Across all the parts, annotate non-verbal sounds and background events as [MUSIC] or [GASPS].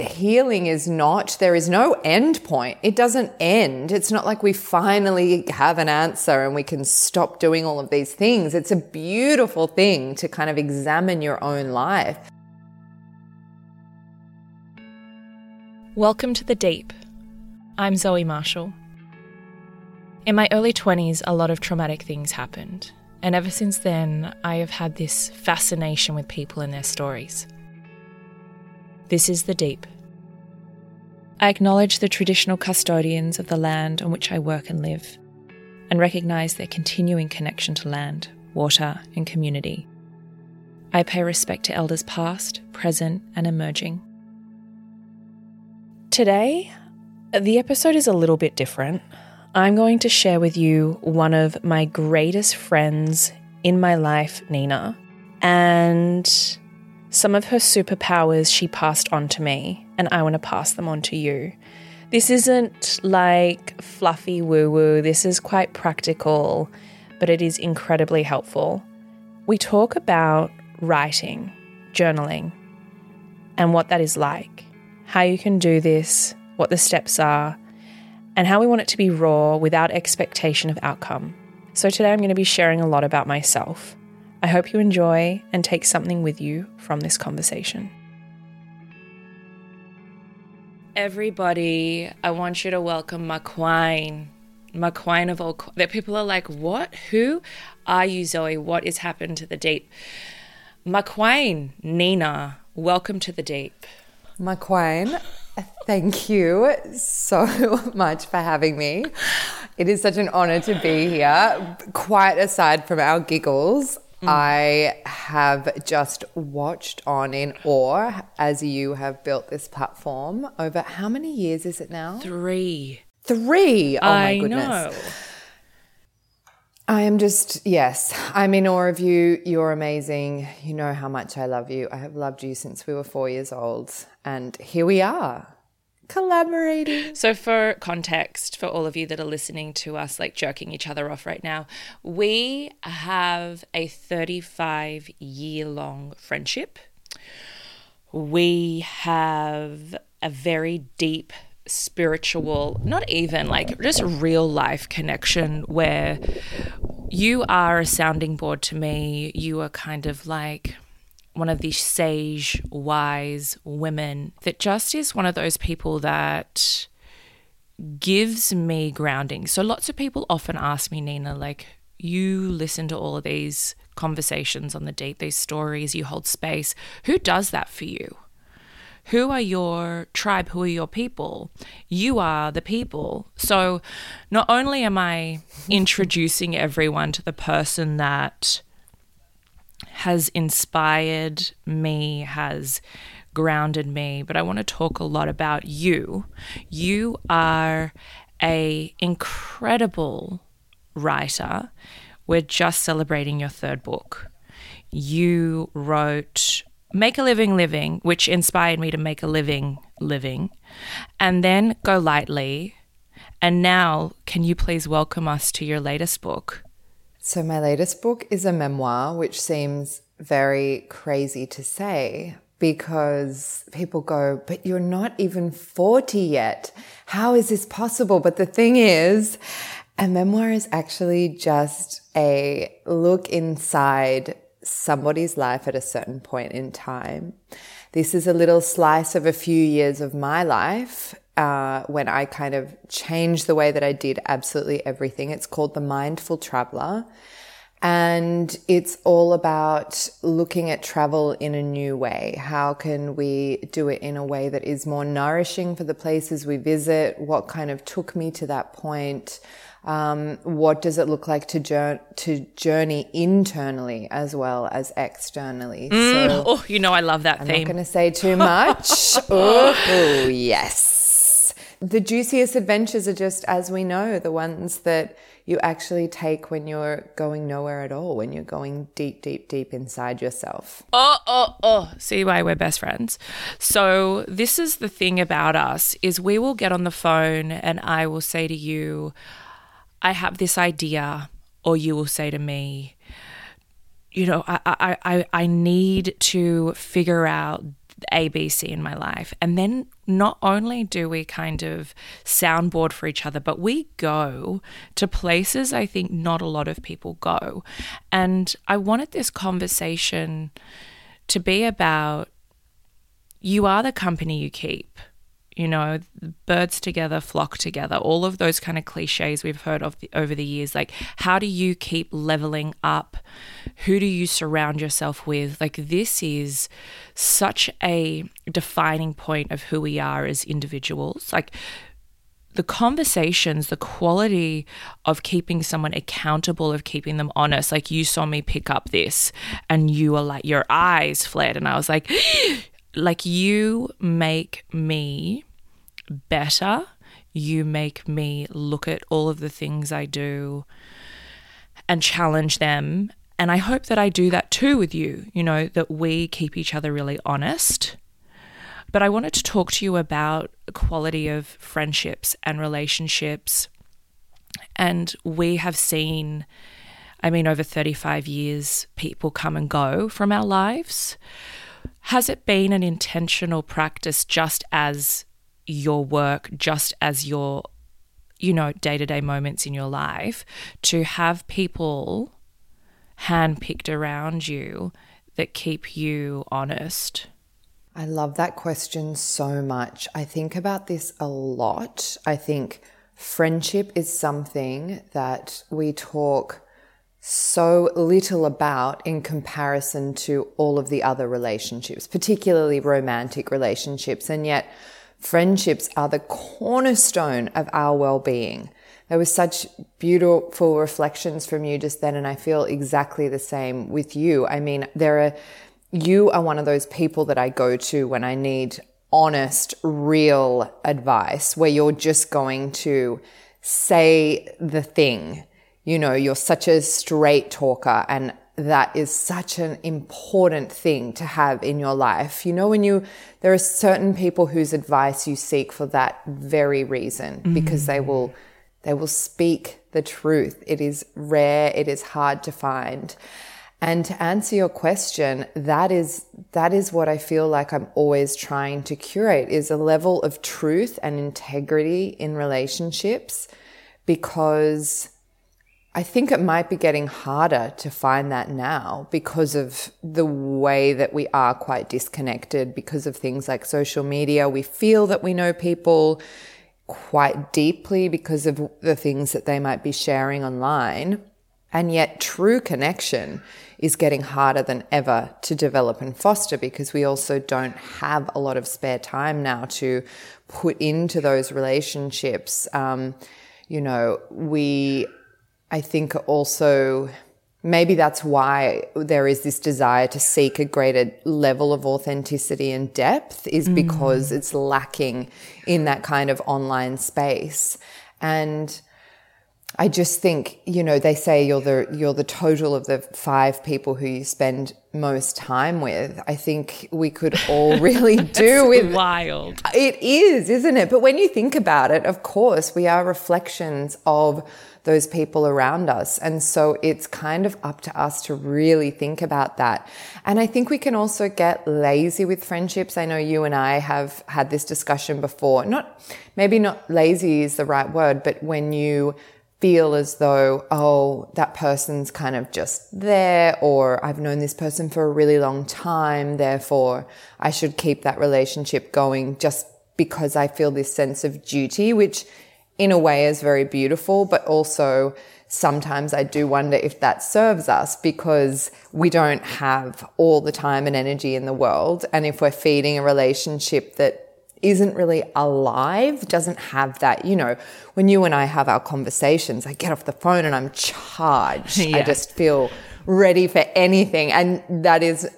Healing is not, there is no end point. It doesn't end. It's not like we finally have an answer and we can stop doing all of these things. It's a beautiful thing to kind of examine your own life. Welcome to the Deep. I'm Zoe Marshall. In my early 20s, a lot of traumatic things happened, and ever since then, I have had this fascination with people and their stories. This is the Deep. I acknowledge the traditional custodians of the land on which I work and live, and recognise their continuing connection to land, water, and community. I pay respect to elders past, present, and emerging. Today, the episode is a little bit different. I'm going to share with you one of my greatest friends in my life, Nina, and some of her superpowers she passed on to me, and I want to pass them on to you. This isn't like fluffy woo woo, this is quite practical, but it is incredibly helpful. We talk about writing, journaling, and what that is like, how you can do this, what the steps are, and how we want it to be raw without expectation of outcome. So, today I'm going to be sharing a lot about myself. I hope you enjoy and take something with you from this conversation. Everybody, I want you to welcome McQueen. McQueen of all that people are like, what? Who are you, Zoe? What has happened to the deep? McQueen, Nina, welcome to the deep. McQueen, thank you so [LAUGHS] much for having me. It is such an honor to be here. Quite aside from our giggles, Mm. I have just watched on in awe as you have built this platform over how many years is it now? Three. Three. Oh I my goodness. Know. I am just, yes, I'm in awe of you. You're amazing. You know how much I love you. I have loved you since we were four years old. And here we are collaborating. So, for context, for all of you that are listening to us like jerking each other off right now, we have a 35 year long friendship. We have a very deep spiritual, not even like just real life connection where you are a sounding board to me. You are kind of like one of these sage, wise women that just is one of those people that gives me grounding. So lots of people often ask me, Nina, like, you listen to all of these conversations on the deep, these stories, you hold space. Who does that for you? Who are your tribe? Who are your people? You are the people. So not only am I introducing everyone to the person that has inspired me, has grounded me, but I want to talk a lot about you. You are a incredible writer. We're just celebrating your third book. You wrote Make a Living Living, which inspired me to make a living living, and then Go Lightly. And now, can you please welcome us to your latest book? So, my latest book is a memoir, which seems very crazy to say because people go, But you're not even 40 yet. How is this possible? But the thing is, a memoir is actually just a look inside somebody's life at a certain point in time. This is a little slice of a few years of my life uh, when I kind of changed the way that I did absolutely everything. It's called The Mindful Traveler. And it's all about looking at travel in a new way. How can we do it in a way that is more nourishing for the places we visit? What kind of took me to that point? Um, what does it look like to, jour- to journey internally as well as externally? Mm, so oh, you know, I love that thing. I'm theme. not going to say too [LAUGHS] much. [LAUGHS] oh, yes. The juiciest adventures are just, as we know, the ones that you actually take when you're going nowhere at all, when you're going deep, deep, deep inside yourself. Oh, oh, oh. See why we're best friends. So this is the thing about us is we will get on the phone and I will say to you, I have this idea, or you will say to me, you know, I, I, I, I need to figure out ABC in my life. And then not only do we kind of soundboard for each other, but we go to places I think not a lot of people go. And I wanted this conversation to be about you are the company you keep you know, birds together flock together, all of those kind of cliches we've heard of the, over the years. Like, how do you keep leveling up? Who do you surround yourself with? Like, this is such a defining point of who we are as individuals. Like, the conversations, the quality of keeping someone accountable, of keeping them honest. Like, you saw me pick up this and you were like, your eyes flared. And I was like, [GASPS] like you make me better. You make me look at all of the things I do and challenge them. And I hope that I do that too with you, you know, that we keep each other really honest. But I wanted to talk to you about quality of friendships and relationships. And we have seen, I mean, over 35 years, people come and go from our lives. Has it been an intentional practice just as your work, just as your, you know, day to day moments in your life, to have people handpicked around you that keep you honest? I love that question so much. I think about this a lot. I think friendship is something that we talk so little about in comparison to all of the other relationships, particularly romantic relationships. And yet, friendships are the cornerstone of our well being. There was such beautiful reflections from you just then, and I feel exactly the same with you. I mean, there are, you are one of those people that I go to when I need honest, real advice, where you're just going to say the thing you know, you're such a straight talker and that is such an important thing to have in your life. You know, when you, there are certain people whose advice you seek for that very reason mm-hmm. because they will, they will speak the truth. It is rare. It is hard to find. And to answer your question, that is, that is what I feel like I'm always trying to curate is a level of truth and integrity in relationships because I think it might be getting harder to find that now because of the way that we are quite disconnected because of things like social media. We feel that we know people quite deeply because of the things that they might be sharing online. And yet true connection is getting harder than ever to develop and foster because we also don't have a lot of spare time now to put into those relationships. Um, you know, we I think also maybe that's why there is this desire to seek a greater level of authenticity and depth is mm. because it's lacking in that kind of online space. And I just think, you know, they say you're the you're the total of the five people who you spend most time with. I think we could all [LAUGHS] really do with wild. It is, isn't it? But when you think about it, of course, we are reflections of those people around us. And so it's kind of up to us to really think about that. And I think we can also get lazy with friendships. I know you and I have had this discussion before. Not, maybe not lazy is the right word, but when you feel as though, oh, that person's kind of just there, or I've known this person for a really long time, therefore I should keep that relationship going just because I feel this sense of duty, which in a way is very beautiful, but also sometimes I do wonder if that serves us because we don't have all the time and energy in the world. And if we're feeding a relationship that isn't really alive, doesn't have that, you know, when you and I have our conversations, I get off the phone and I'm charged. [LAUGHS] Yeah. I just feel ready for anything. And that is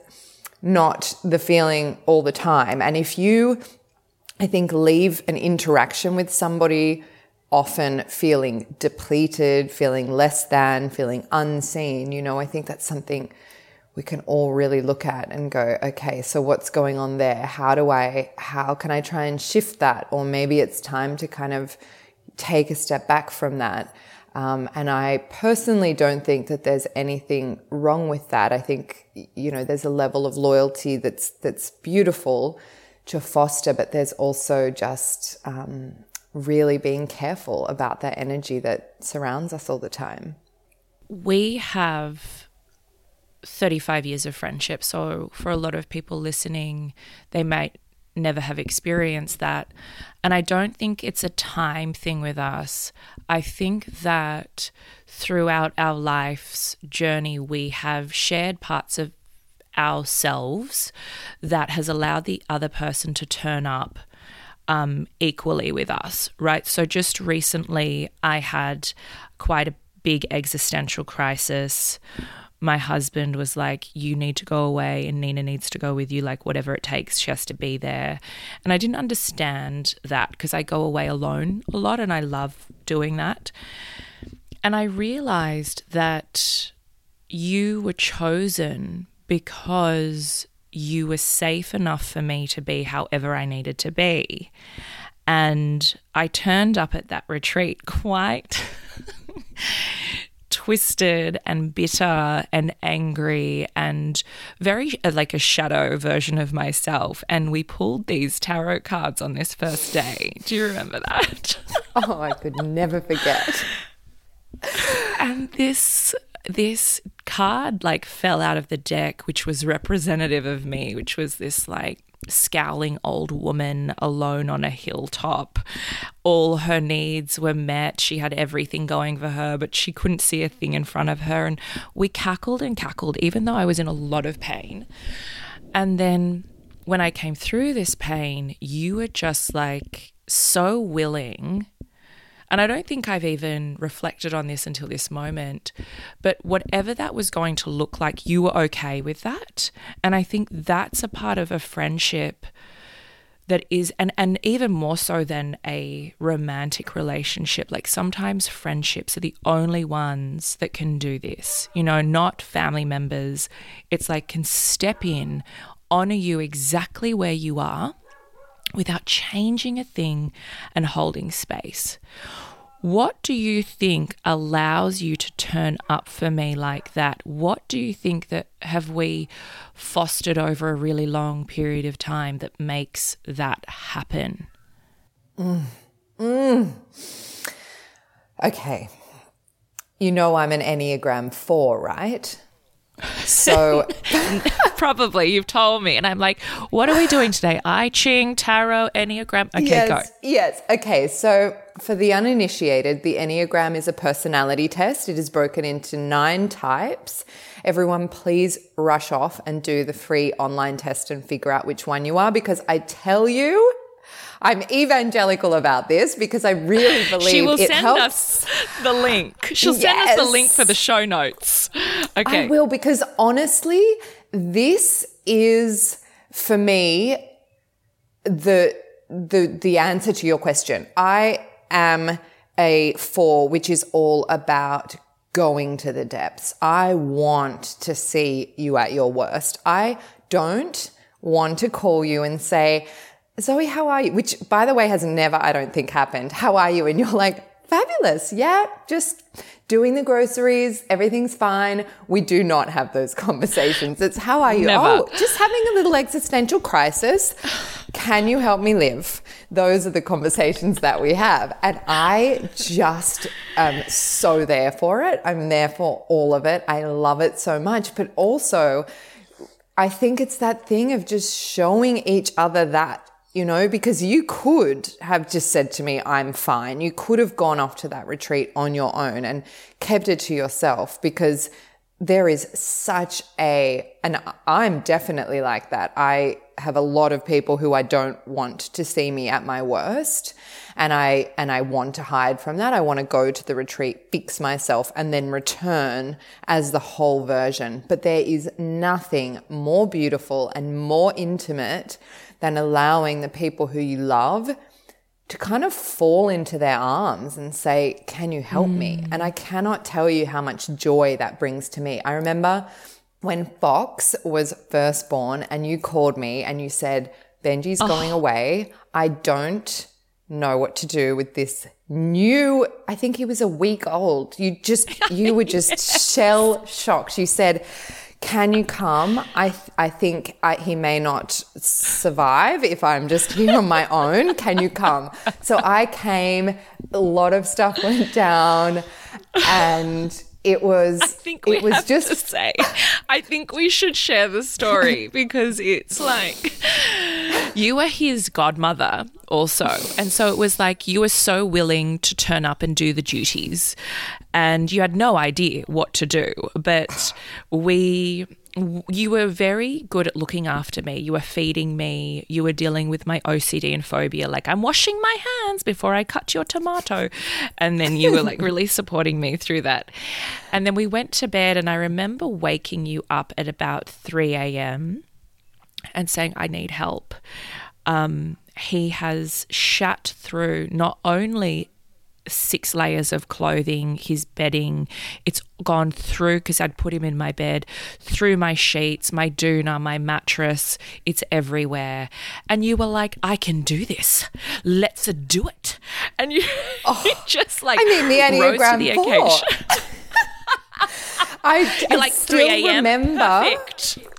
not the feeling all the time. And if you, I think, leave an interaction with somebody often feeling depleted, feeling less than, feeling unseen, you know, I think that's something we can all really look at and go, okay, so what's going on there? How do I, how can I try and shift that? Or maybe it's time to kind of take a step back from that. Um, and I personally don't think that there's anything wrong with that. I think, you know, there's a level of loyalty that's, that's beautiful to foster, but there's also just, um, really being careful about that energy that surrounds us all the time. We have 35 years of friendship. So, for a lot of people listening, they might never have experienced that. And I don't think it's a time thing with us. I think that throughout our life's journey, we have shared parts of ourselves that has allowed the other person to turn up um, equally with us, right? So just recently, I had quite a big existential crisis. My husband was like, You need to go away, and Nina needs to go with you, like, whatever it takes, she has to be there. And I didn't understand that because I go away alone a lot and I love doing that. And I realized that you were chosen because you were safe enough for me to be however I needed to be. And I turned up at that retreat quite [LAUGHS] twisted and bitter and angry and very uh, like a shadow version of myself. And we pulled these tarot cards on this first day. Do you remember that? [LAUGHS] oh, I could never forget. and this this card like fell out of the deck, which was representative of me, which was this like scowling old woman alone on a hilltop. All her needs were met. She had everything going for her, but she couldn't see a thing in front of her. And we cackled and cackled, even though I was in a lot of pain. And then when I came through this pain, you were just like so willing and I don't think I've even reflected on this until this moment. But whatever that was going to look like, you were okay with that. And I think that's a part of a friendship that is and and even more so than a romantic relationship like sometimes friendships are the only ones that can do this you know not family members it's like can step in honor you exactly where you are without changing a thing and holding space. What do you think allows you to turn up for me like that? What do you think that have we fostered over a really long period of time that makes that happen? Mm. Mm. Okay. You know I'm an Enneagram 4, right? So [LAUGHS] probably you've told me, and I'm like, what are we doing today? I Ching, Tarot, Enneagram. Okay, yes, go. Yes. Okay. So for the uninitiated, the Enneagram is a personality test. It is broken into nine types. Everyone, please rush off and do the free online test and figure out which one you are, because I tell you. I'm evangelical about this because I really [LAUGHS] believe she will send helps. us the link. She'll send us the link for the show notes. Okay. I will because honestly, this is for me the the the answer to your question. I am a four, which is all about going to the depths. I want to see you at your worst. I don't want to call you and say, Zoe, how are you? Which, by the way, has never, I don't think, happened. How are you? And you're like, fabulous. Yeah, just doing the groceries. Everything's fine. We do not have those [LAUGHS] conversations. It's how are you? Never. Oh, just having a little existential crisis. can you help me live? Those are the conversations that we have. And I just am so there for it. I'm there for all of it. I love it so much. But also, I think it's that thing of just showing each other that you know, because you could have just said to me, I'm fine. You could have gone off to that retreat on your own and kept it to yourself because there is such a, and I'm definitely like that. I have a lot of people who I don't want to see me at my worst. And I, and I want to hide from that. I want to go to the retreat, fix myself and then return as the whole version. But there is nothing more beautiful and more intimate than allowing the people who you love to kind of fall into their arms and say, Can you help mm. me? And I cannot tell you how much joy that brings to me. I remember when Fox was first born and you called me and you said, Benji's oh. going away. I don't know what to do with this new, I think he was a week old. You just, [LAUGHS] you were just yes. shell shocked. You said, can you come? I th- I think I, he may not survive if I'm just here on my own. Can you come? So I came. A lot of stuff went down, and it was. I think we it was have just to say. I think we should share the story [LAUGHS] because it's like you were his godmother also, and so it was like you were so willing to turn up and do the duties, and you had no idea what to do, but we you were very good at looking after me. You were feeding me. You were dealing with my OCD and phobia. Like, I'm washing my hands before I cut your tomato. And then you were like [LAUGHS] really supporting me through that. And then we went to bed, and I remember waking you up at about 3 a.m. and saying, I need help. Um, he has shut through not only six layers of clothing, his bedding. It's gone through because I'd put him in my bed, through my sheets, my doona, my mattress. It's everywhere. And you were like, I can do this. Let's do it. And you, [LAUGHS] oh, just like I mean the Enneagram the occasion. [LAUGHS] I, I like still 3 remember. Perfect.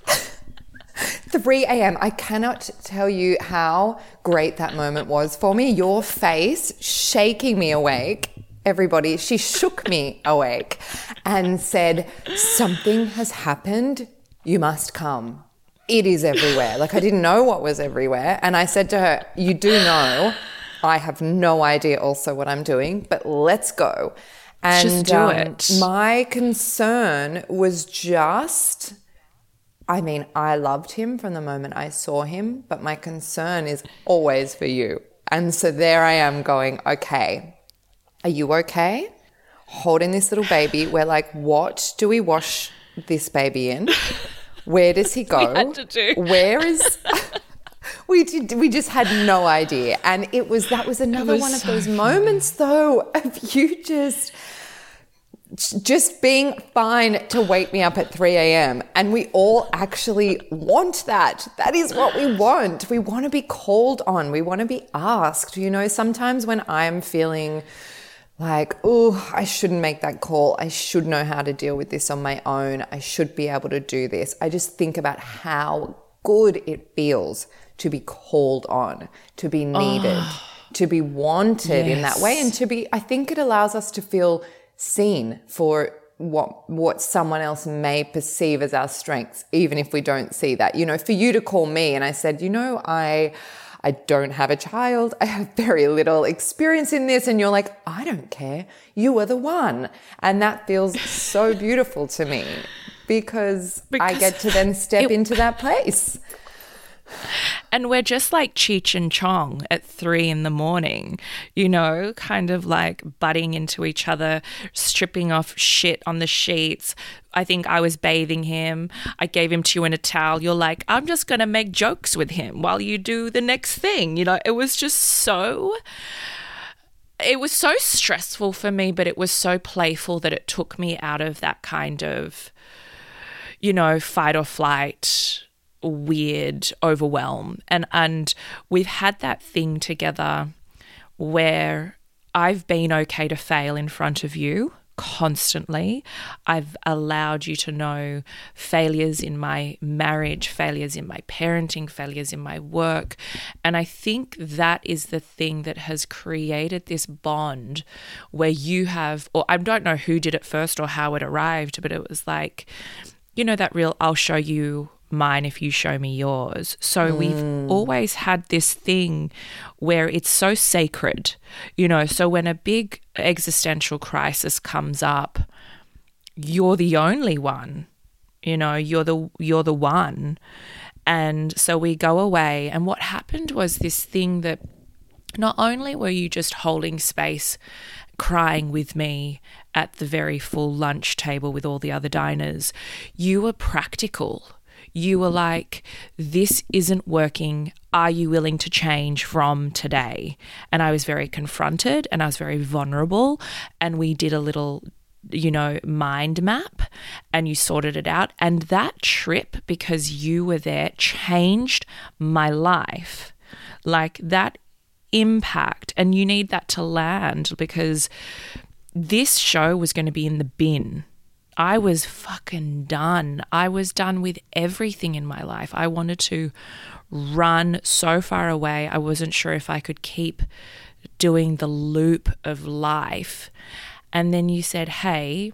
3 a.m. I cannot tell you how great that moment was for me. Your face shaking me awake. Everybody, she shook me awake and said, Something has happened. You must come. It is everywhere. Like, I didn't know what was everywhere. And I said to her, You do know, I have no idea also what I'm doing, but let's go. And just do um, it. My concern was just I mean, I loved him from the moment I saw him, but my concern is always for you. And so there I am going, okay, are you okay? Holding this little baby. We're like, what do we wash this baby in? Where does he [LAUGHS] go? Where is. [LAUGHS] we did, we just had no idea and it was that was another was one of so those moments though [LAUGHS] of you just just being fine to wake me up at 3 a.m. And we all actually want that. That is what we want. We want to be called on. We want to be asked. You know, sometimes when I'm feeling like, oh, I shouldn't make that call. I should know how to deal with this on my own. I should be able to do this. I just think about how good it feels to be called on, to be needed, oh, to be wanted yes. in that way. And to be, I think it allows us to feel seen for what what someone else may perceive as our strengths even if we don't see that. You know for you to call me and i said you know i i don't have a child. I have very little experience in this and you're like i don't care. You are the one. And that feels so [LAUGHS] beautiful to me because, because i get to then step it, into that place and we're just like Cheech and Chong at three in the morning, you know, kind of like butting into each other, stripping off shit on the sheets. I think I was bathing him. I gave him to you in a towel. You're like, I'm just going to make jokes with him while you do the next thing. You know, it was just so it was so stressful for me, but it was so playful that it took me out of that kind of, you know, fight or flight weird overwhelm and and we've had that thing together where I've been okay to fail in front of you constantly. I've allowed you to know failures in my marriage, failures in my parenting, failures in my work. And I think that is the thing that has created this bond where you have, or I don't know who did it first or how it arrived, but it was like, you know, that real, I'll show you mine if you show me yours. So mm. we've always had this thing where it's so sacred, you know. So when a big existential crisis comes up, you're the only one, you know, you're the you're the one. And so we go away and what happened was this thing that not only were you just holding space crying with me at the very full lunch table with all the other diners, you were practical you were like, this isn't working. Are you willing to change from today? And I was very confronted and I was very vulnerable. And we did a little you know, mind map and you sorted it out. And that trip, because you were there, changed my life. Like that impact. And you need that to land because this show was going to be in the bin I was fucking done. I was done with everything in my life. I wanted to run so far away. I wasn't sure if I could keep doing the loop of life. And then you said, hey,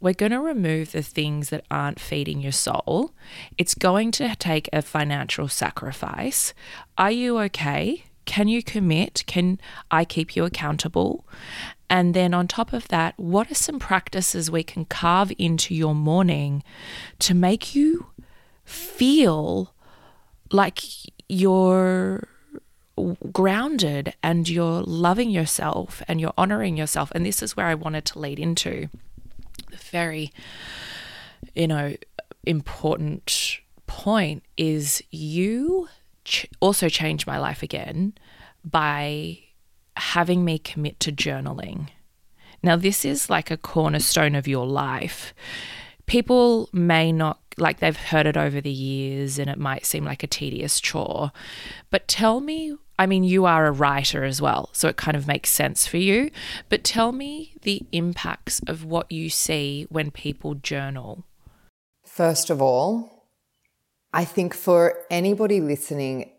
we're going to remove the things that aren't feeding your soul. It's going to take a financial sacrifice. Are you okay? Can you commit? Can I keep you accountable? And then on top of that, what are some practices we can carve into your morning to make you feel like you're grounded and you're loving yourself and you're honoring yourself? And this is where I wanted to lead into the very, you know, important point is you ch- also changed my life again by having me commit to journaling. Now, this is like a cornerstone of your life. People may not, like, they've heard it over the years and it might seem like a tedious chore. But tell me, I mean, you are a writer as well, so it kind of makes sense for you. But tell me the impacts of what you see when people journal. First of all, I think for anybody listening,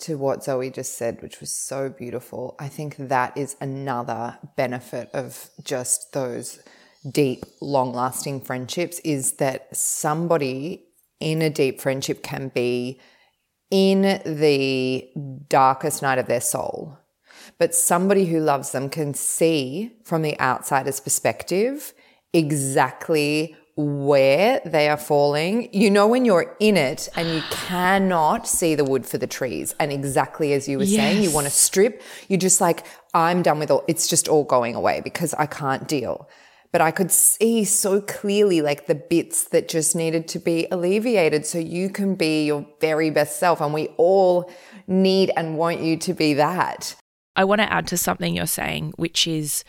to what Zoe just said, which was so beautiful. I think that is another benefit of just those deep, long lasting friendships is that somebody in a deep friendship can be in the darkest night of their soul. But somebody who loves them can see from the outsider's perspective exactly where they are falling. You know, when you're in it and you cannot see the wood for the trees. And exactly as you were yes. saying, you want to strip. You're just like, I'm done with all, it's just all going away because I can't deal. But I could see so clearly like the bits that just needed to be alleviated so you can be your very best self. And we all need and want you to be that. I want to add to something you're saying, which is,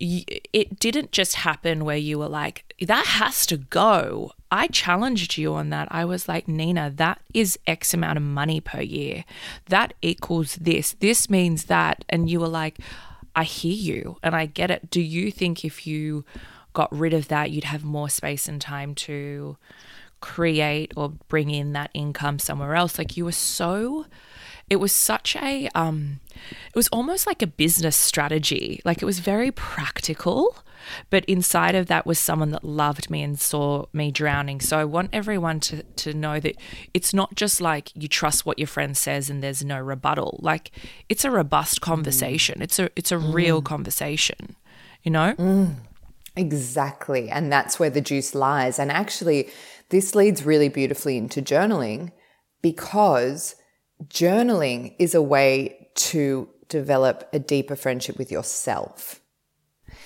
it didn't just happen where you were like, that has to go. I challenged you on that. I was like, Nina, that is X amount of money per year. That equals this. This means that. And you were like, I hear you and I get it. Do you think if you got rid of that, you'd have more space and time to create or bring in that income somewhere else? Like you were so it was such a um it was almost like a business strategy. Like it was very practical but inside of that was someone that loved me and saw me drowning. So i want everyone to to know that it's not just like you trust what your friend says and there's no rebuttal. Like it's a robust conversation. Mm. it's a it's a mm. real conversation you know? Mm. exactly. And that's where the juice lies. And actually this leads really beautifully into journaling because journaling is a way to develop a deeper friendship with yourself.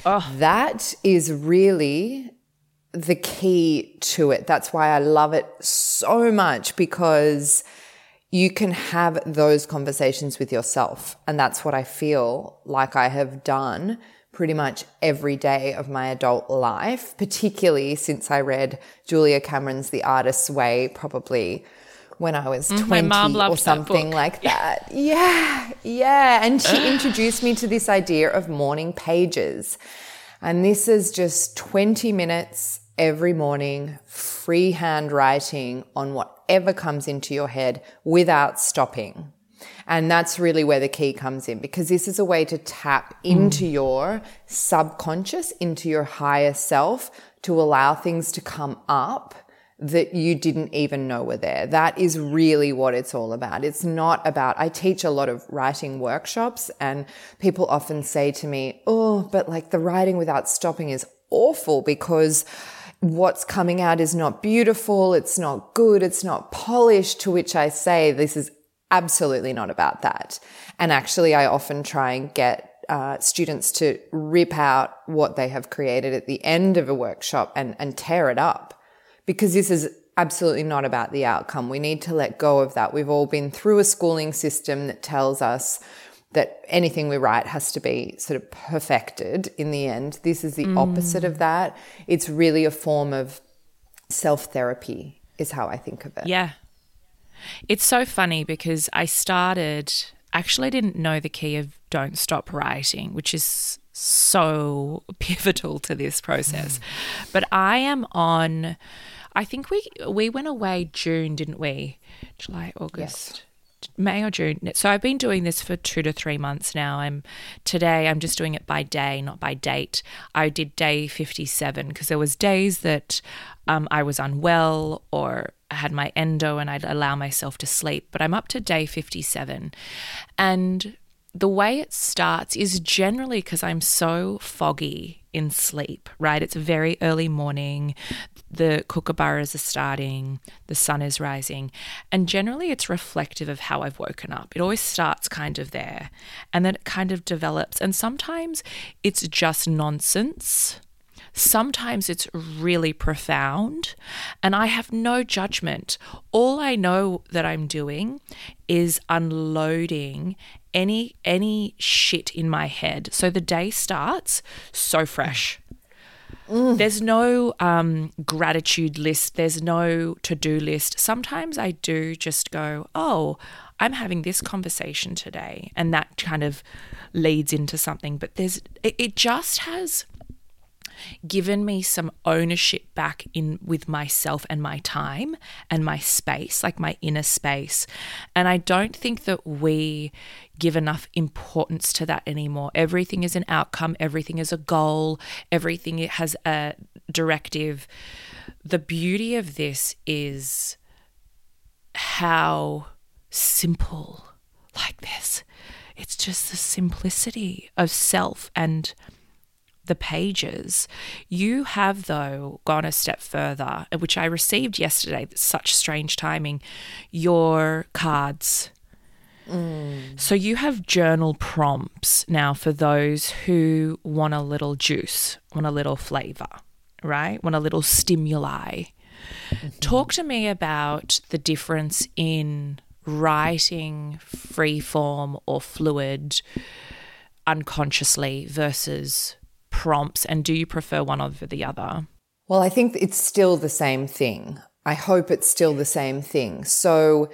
Oh. That is really the key to it. That's why I love it so much because you can have those conversations with yourself. And that's what I feel like I have done pretty much every day of my adult life, particularly since I read Julia Cameron's The Artist's Way, probably when I was mm, 20 or something that like [LAUGHS] that. Yeah, yeah. And she [LAUGHS] introduced me to this idea of morning pages. And this is just 20 minutes every morning, freehand writing on whatever comes into your head without stopping. And that's really where the key comes in because this is a way to tap into mm. your subconscious, into your higher self to allow things to come up that you didn't even know were there. That is really what it's all about. It's not about, I teach a lot of writing workshops and people often say to me, Oh, but like the writing without stopping is awful because what's coming out is not beautiful. It's not good. It's not polished. To which I say, this is absolutely not about that. And actually, I often try and get uh, students to rip out what they have created at the end of a workshop and, and tear it up because this is absolutely not about the outcome. We need to let go of that. We've all been through a schooling system that tells us that anything we write has to be sort of perfected in the end. This is the mm. opposite of that. It's really a form of self therapy, is how I think of it. Yeah. It's so funny because I started, actually, I didn't know the key of Don't Stop Writing, which is so [LAUGHS] pivotal to this process. Mm. But I am on I think we we went away June, didn't we? July, August. Yes. May or June. So I've been doing this for two to three months now. I'm today. I'm just doing it by day, not by date. I did day fifty-seven because there was days that um, I was unwell or I had my endo, and I'd allow myself to sleep. But I'm up to day fifty-seven, and the way it starts is generally because I'm so foggy in sleep, right? It's very early morning. The kookaburras are starting, the sun is rising, and generally it's reflective of how I've woken up. It always starts kind of there and then it kind of develops. And sometimes it's just nonsense Sometimes it's really profound, and I have no judgment. All I know that I'm doing is unloading any any shit in my head. So the day starts so fresh. Mm. There's no um, gratitude list. There's no to do list. Sometimes I do just go, oh, I'm having this conversation today, and that kind of leads into something. But there's it, it just has given me some ownership back in with myself and my time and my space, like my inner space. And I don't think that we give enough importance to that anymore. Everything is an outcome, everything is a goal, everything has a directive. The beauty of this is how simple like this. It's just the simplicity of self and the pages. You have, though, gone a step further, which I received yesterday, such strange timing, your cards. Mm. So you have journal prompts now for those who want a little juice, want a little flavor, right? Want a little stimuli. Mm-hmm. Talk to me about the difference in writing free form or fluid unconsciously versus prompts and do you prefer one over the other? Well, I think it's still the same thing. I hope it's still the same thing. So,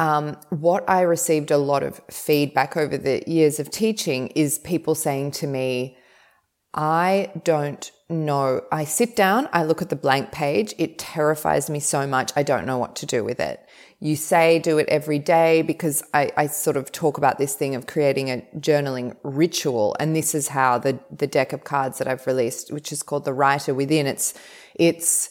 um, what I received a lot of feedback over the years of teaching is people saying to me, I don't know. I sit down, I look at the blank page, it terrifies me so much, I don't know what to do with it you say do it every day because I, I, sort of talk about this thing of creating a journaling ritual. And this is how the, the deck of cards that I've released, which is called the writer within, it's, it's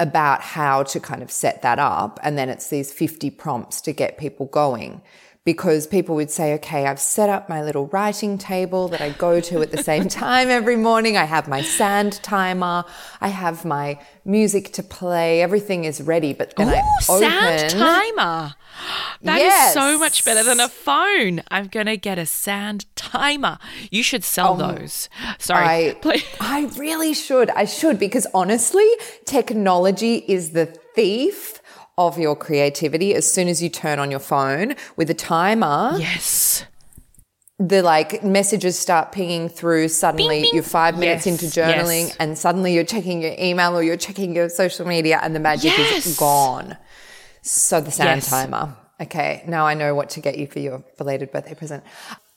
about how to kind of set that up. And then it's these 50 prompts to get people going because people would say, okay, I've set up my little writing table that I go to at the same [LAUGHS] time every morning. I have my sand timer. I have my music to play. Everything is ready. But then Ooh, I open. Oh sand timer. [GASPS] That yes. is so much better than a phone. I'm going to get a sand timer. You should sell um, those. Sorry. I, [LAUGHS] please. I really should. I should because honestly, technology is the thief of your creativity as soon as you turn on your phone with a timer. Yes. The like messages start pinging through. Suddenly bing, bing. you're five minutes yes, into journaling yes. and suddenly you're checking your email or you're checking your social media and the magic yes. is gone. So the sand timer. Okay. Now I know what to get you for your belated birthday present.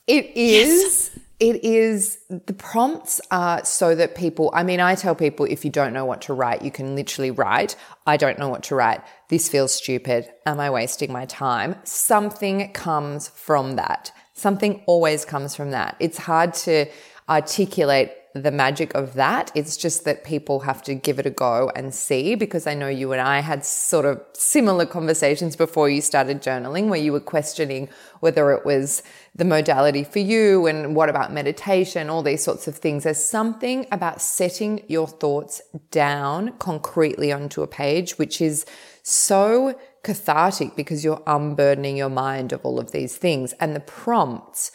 It is it is the prompts are so that people, I mean, I tell people if you don't know what to write, you can literally write, I don't know what to write. This feels stupid. Am I wasting my time? Something comes from that. Something always comes from that. It's hard to articulate the magic of that. It's just that people have to give it a go and see because I know you and I had sort of similar conversations before you started journaling where you were questioning whether it was the modality for you and what about meditation, all these sorts of things. There's something about setting your thoughts down concretely onto a page, which is so cathartic because you're unburdening your mind of all of these things. And the prompts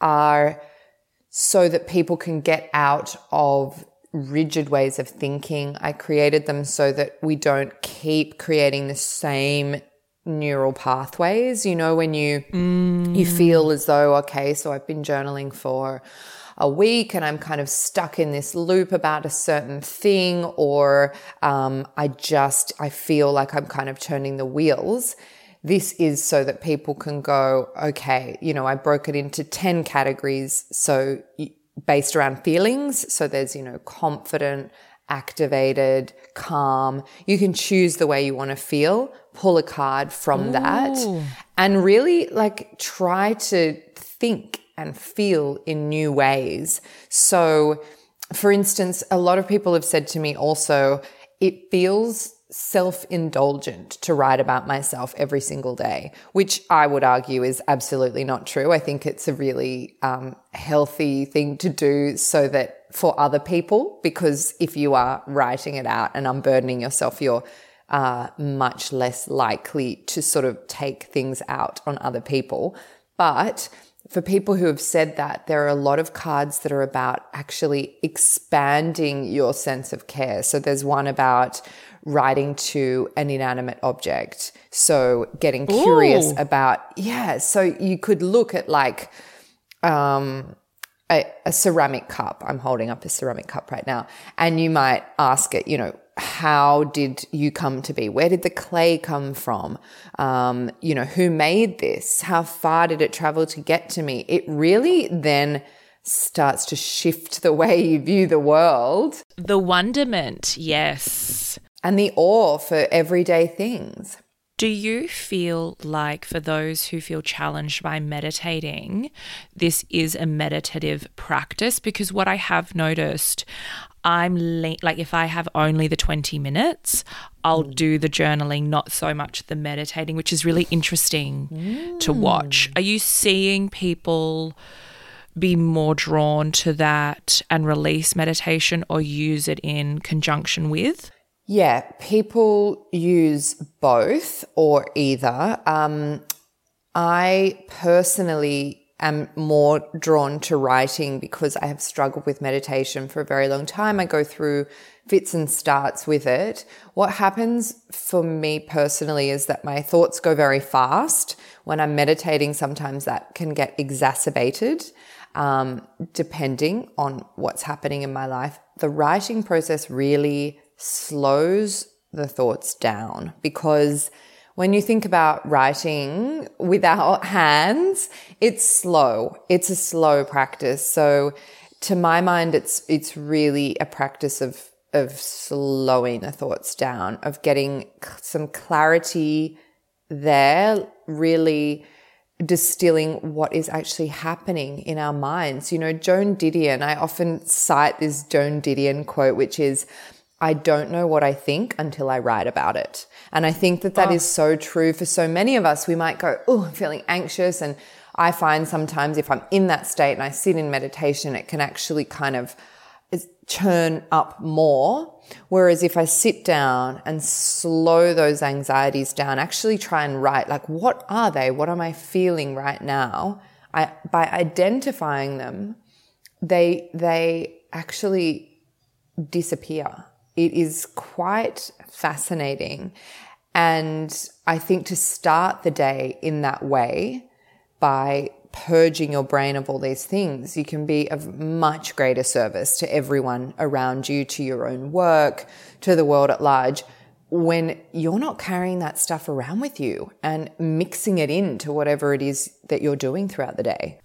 are so that people can get out of rigid ways of thinking. I created them so that we don't keep creating the same neural pathways. You know, when you mm. you feel as though, okay, so I've been journaling for a week and I'm kind of stuck in this loop about a certain thing, or um, I just I feel like I'm kind of turning the wheels this is so that people can go, okay, you know, I broke it into 10 categories. So based around feelings. So there's, you know, confident, activated, calm. You can choose the way you want to feel, pull a card from Ooh. that and really like try to think and feel in new ways. So for instance, a lot of people have said to me also, it feels self indulgent to write about myself every single day, which I would argue is absolutely not true. I think it's a really um, healthy thing to do so that for other people, because if you are writing it out and unburdening yourself, you're uh, much less likely to sort of take things out on other people. But for people who have said that, there are a lot of cards that are about actually expanding your sense of care. So there's one about writing to an inanimate object. So getting curious Ooh. about, yeah. So you could look at like, um, a, a, ceramic cup. I'm holding up a ceramic cup right now. And you might ask it, you know, how did you come to be? Where did the clay come from? Um, you know, who made this? How far did it travel to get to me? It really then starts to shift the way you view the world. The wonderment, yes and the awe for everyday things. Do you feel like, for those who feel challenged by meditating, this is a meditative practice? Because what I have noticed, I'm le- like, if I have only the 20 minutes, I'll mm. do the journaling, not so much the meditating, which is really interesting mm. to watch. Are you seeing people? be more drawn to that and release meditation or use it in conjunction with? Yeah, people use both or either. Um, I personally am more drawn to writing because I have struggled with meditation for a very long time. I go through fits and starts with it. What happens for me personally is that my thoughts go very fast. When I'm meditating, sometimes that can get exacerbated. Um, depending on what's happening in my life. The writing process really slows the thoughts down because when you think about writing without hands, it's slow. It's a slow practice. So to my mind, it's, it's really a practice of, of slowing the thoughts down, of getting some clarity there, really distilling what is actually happening in our minds. You know, Joan Didion, I often cite this Joan Didion quote, which is, I don't know what I think until I write about it. And I think that that oh. is so true for so many of us. We might go, oh, I'm feeling anxious. And I find sometimes if I'm in that state and I sit in meditation, it can actually kind of churn up more. Whereas if I sit down and slow those anxieties down, actually try and write, like, what are they? What am I feeling right now? I, by identifying them, they, they actually disappear it is quite fascinating. And I think to start the day in that way by purging your brain of all these things, you can be of much greater service to everyone around you, to your own work, to the world at large, when you're not carrying that stuff around with you and mixing it into whatever it is that you're doing throughout the day.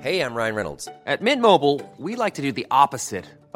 Hey, I'm Ryan Reynolds. At Mint Mobile, we like to do the opposite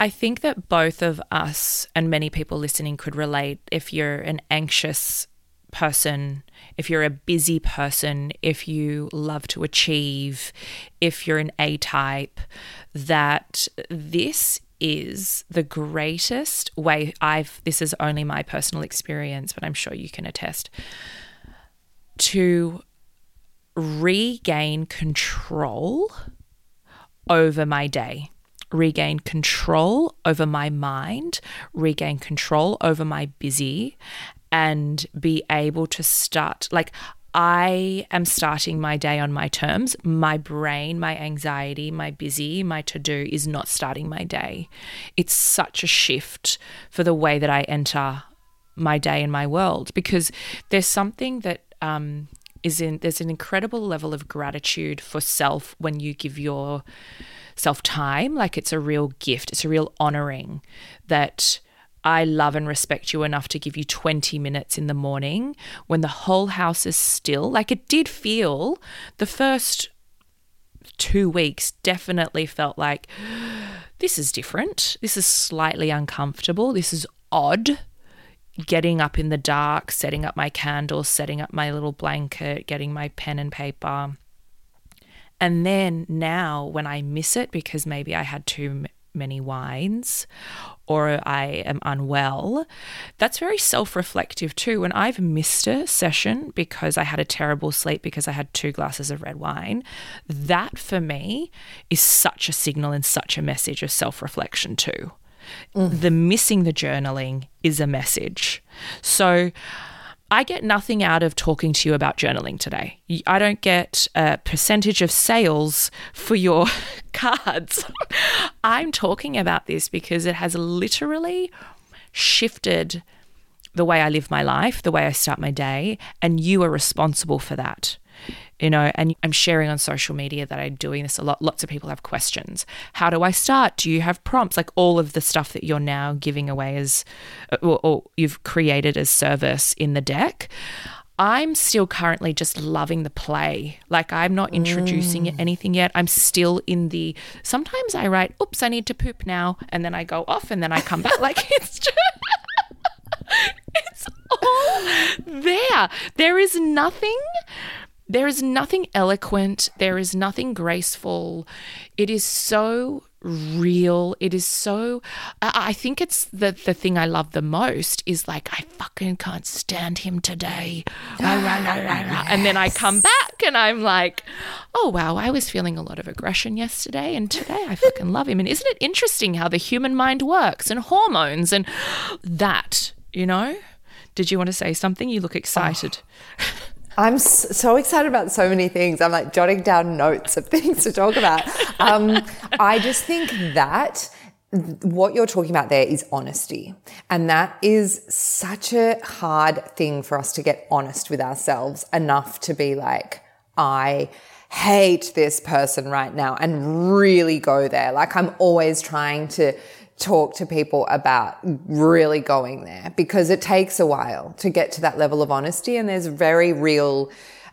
I think that both of us and many people listening could relate if you're an anxious person, if you're a busy person, if you love to achieve, if you're an A type, that this is the greatest way I've this is only my personal experience, but I'm sure you can attest to regain control over my day, regain control over my mind, regain control over my busy, and be able to start. Like, I am starting my day on my terms. My brain, my anxiety, my busy, my to do is not starting my day. It's such a shift for the way that I enter my day and my world because there's something that um, is in, there's an incredible level of gratitude for self when you give your self time. Like it's a real gift, it's a real honoring that I love and respect you enough to give you 20 minutes in the morning when the whole house is still. Like it did feel the first two weeks definitely felt like this is different. This is slightly uncomfortable. This is odd. Getting up in the dark, setting up my candles, setting up my little blanket, getting my pen and paper. And then now, when I miss it because maybe I had too many wines or I am unwell, that's very self reflective too. When I've missed a session because I had a terrible sleep because I had two glasses of red wine, that for me is such a signal and such a message of self reflection too. Mm. The missing the journaling is a message. So, I get nothing out of talking to you about journaling today. I don't get a percentage of sales for your [LAUGHS] cards. [LAUGHS] I'm talking about this because it has literally shifted the way I live my life, the way I start my day, and you are responsible for that you know, and I'm sharing on social media that I'm doing this a lot. Lots of people have questions. How do I start? Do you have prompts? Like all of the stuff that you're now giving away as, or, or you've created as service in the deck. I'm still currently just loving the play. Like I'm not introducing mm. anything yet. I'm still in the. Sometimes I write, "Oops, I need to poop now," and then I go off, and then I come back. [LAUGHS] like it's just. [LAUGHS] it's all there. There is nothing there is nothing eloquent, there is nothing graceful. It is so real. It is so I think it's the the thing I love the most is like I fucking can't stand him today. [GASPS] Ah, and then I come back and I'm like, "Oh wow, I was feeling a lot of aggression yesterday and today I fucking love him." And isn't it interesting how the human mind works and hormones and [GASPS] that, you know? Did you want to say something? You look excited. Oh. [LAUGHS] I'm so excited about so many things. I'm like jotting down notes of [LAUGHS] things to talk about. Um, I just think that what you're talking about there is honesty. And that is such a hard thing for us to get honest with ourselves enough to be like, I hate this person right now and really go there. Like I'm always trying to talk to people about really going there because it takes a while to get to that level of honesty and there's very real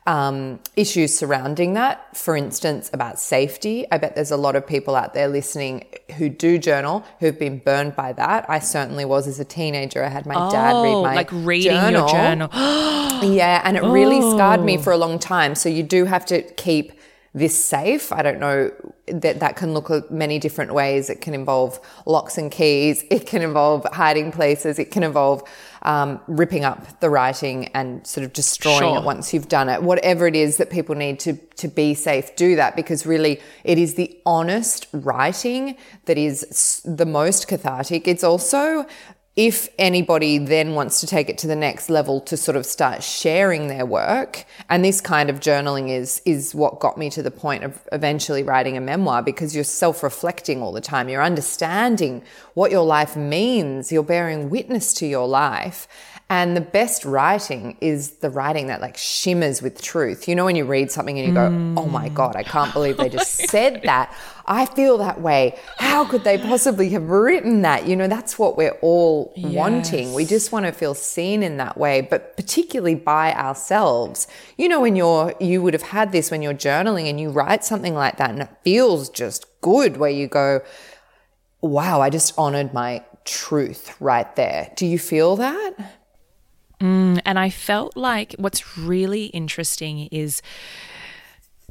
um, issues surrounding that. For instance, about safety. I bet there's a lot of people out there listening who do journal who've been burned by that. I certainly was as a teenager. I had my oh, dad read my like reading journal. your journal. [GASPS] yeah, and it really scarred me oh. for a long time. So you do have to keep this safe. I don't know that that can look many different ways. It can involve locks and keys. It can involve hiding places. It can involve um, ripping up the writing and sort of destroying sure. it once you've done it. Whatever it is that people need to to be safe, do that because really it is the honest writing that is the most cathartic. It's also if anybody then wants to take it to the next level to sort of start sharing their work and this kind of journaling is is what got me to the point of eventually writing a memoir because you're self-reflecting all the time. You're understanding what your life means. You're bearing witness to your life and the best writing is the writing that like shimmers with truth. You know, when you read something and you go, mm. oh my God, I can't believe they just [LAUGHS] said that. I feel that way. How could they possibly have written that? You know, that's what we're all yes. wanting. We just want to feel seen in that way, but particularly by ourselves. You know, when you're, you would have had this when you're journaling and you write something like that and it feels just good where you go, wow, I just honored my truth right there. Do you feel that? Mm, and I felt like what's really interesting is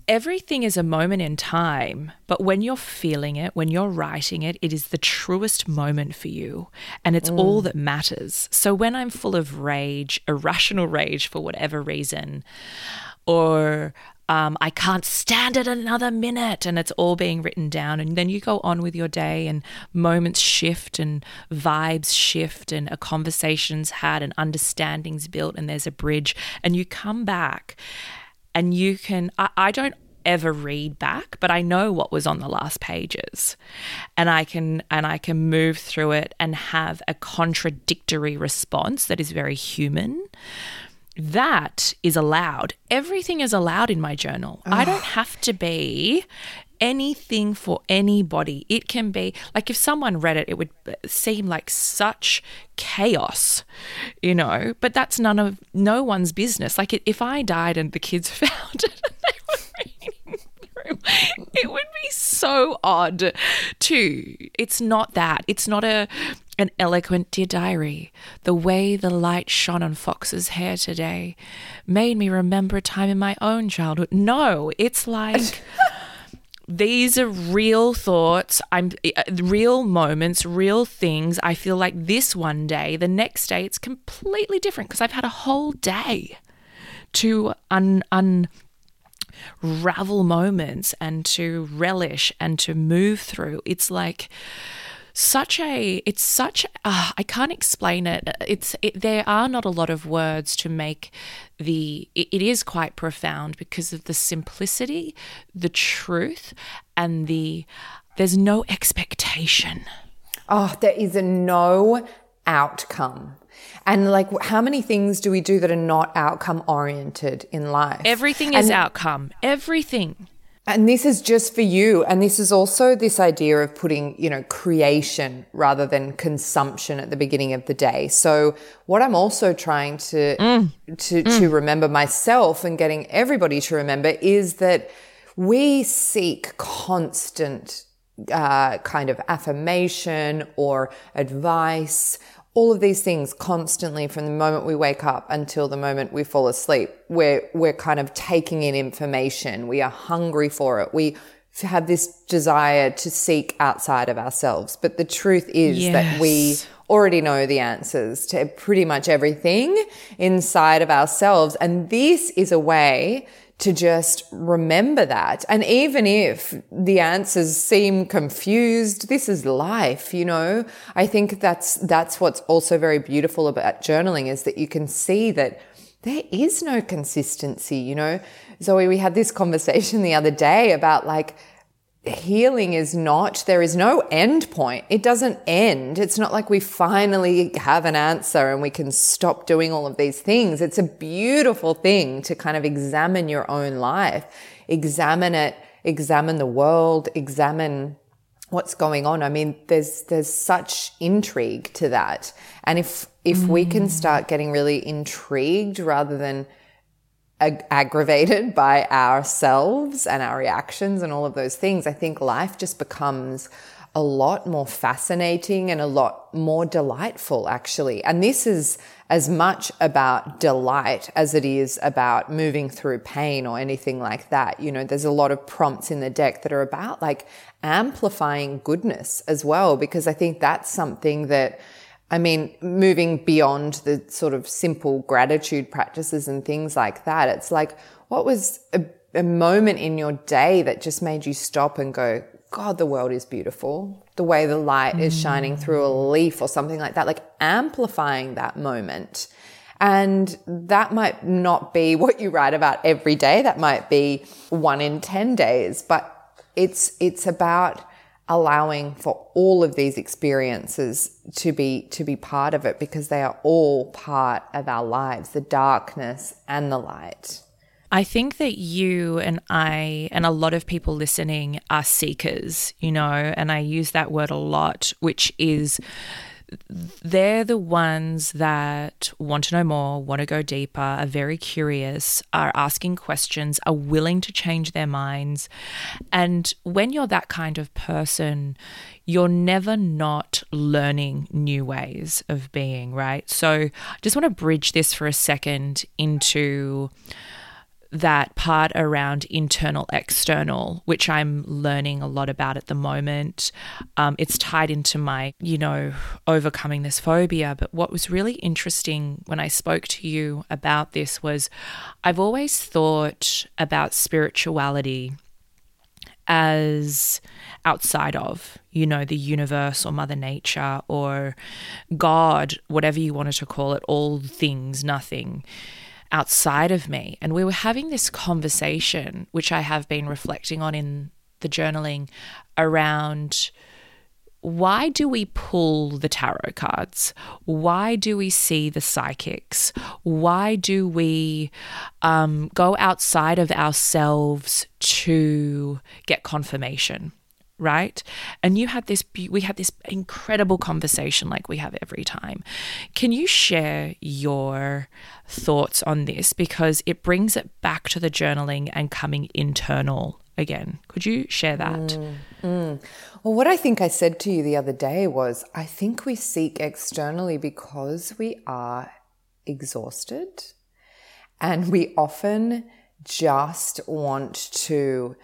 everything is a moment in time, but when you're feeling it, when you're writing it, it is the truest moment for you and it's mm. all that matters. So when I'm full of rage, irrational rage for whatever reason, or um, I can't stand it another minute, and it's all being written down. And then you go on with your day, and moments shift, and vibes shift, and a conversation's had, and understandings built, and there's a bridge. And you come back, and you can. I, I don't ever read back but i know what was on the last pages and i can and i can move through it and have a contradictory response that is very human that is allowed. Everything is allowed in my journal. I don't have to be anything for anybody. It can be like if someone read it, it would seem like such chaos, you know, but that's none of no one's business. Like if I died and the kids [LAUGHS] found it and they were reading through, it would be so odd too. It's not that. It's not a an eloquent dear diary, the way the light shone on Fox's hair today made me remember a time in my own childhood. No, it's like [LAUGHS] these are real thoughts. I'm uh, real moments, real things. I feel like this one day, the next day, it's completely different because I've had a whole day to un unravel moments and to relish and to move through. It's like such a it's such uh, I can't explain it. It's it, there are not a lot of words to make the it, it is quite profound because of the simplicity, the truth, and the there's no expectation. Oh, there is a no outcome. And like, how many things do we do that are not outcome oriented in life? Everything is and, outcome. Everything. And this is just for you. And this is also this idea of putting, you know, creation rather than consumption at the beginning of the day. So what I'm also trying to, mm. to, mm. to remember myself and getting everybody to remember is that we seek constant uh, kind of affirmation or advice all of these things constantly from the moment we wake up until the moment we fall asleep. We're, we're kind of taking in information. We are hungry for it. We have this desire to seek outside of ourselves. But the truth is yes. that we already know the answers to pretty much everything inside of ourselves. And this is a way to just remember that. And even if the answers seem confused, this is life, you know? I think that's, that's what's also very beautiful about journaling is that you can see that there is no consistency, you know? Zoe, we had this conversation [LAUGHS] the other day about like, healing is not, there is no end point. It doesn't end. It's not like we finally have an answer and we can stop doing all of these things. It's a beautiful thing to kind of examine your own life, examine it, examine the world, examine what's going on. I mean, there's, there's such intrigue to that. And if, if mm. we can mm. start getting really intrigued rather than ag- aggravated [LAUGHS] by ourselves and our reactions and all of those things, I think life just becomes a lot more fascinating and a lot more delightful, actually. And this is as much about delight as it is about moving through pain or anything like that. You know, there's a lot of prompts in the deck that are about like amplifying goodness as well, because I think that's something that I mean, moving beyond the sort of simple gratitude practices and things like that, it's like, what was a, a, moment in your day that just made you stop and go, God, the world is beautiful. The way the light is mm. shining through a leaf or something like that, like amplifying that moment. And that might not be [LAUGHS] what you write about every day. That might be one in 10 days, but it's, it's about allowing for all of these experiences to be, to be part of it because they are all part of our lives, the darkness and the light. I think that you and I, and a lot of people listening, are seekers, you know, and I use that word a lot, which is they're the ones that want to know more, want to go deeper, are very curious, are asking questions, are willing to change their minds. And when you're that kind of person, you're never not learning new ways of being, right? So I just want to bridge this for a second into that part around internal external which i'm learning a lot about at the moment. Um, it's tied into my you know overcoming this phobia. But what was really interesting when i spoke to you about this was i've always thought about spirituality as outside of, you know, the universe or Mother Nature or God, whatever you wanted to call it, all things, nothing outside of me. And we were having this conversation, which I have been reflecting on in the journaling around why do we pull the tarot cards? Why do we see the psychics? Why do we um, go outside of ourselves to get confirmation? Right? And you had this we had this incredible conversation like we have every time. Can you share your thoughts on this? Because it brings it back to the journaling and coming internal again. Could you share that? Mm, mm. well what i think i said to you the other day was i think we seek externally because we are exhausted and we often just want to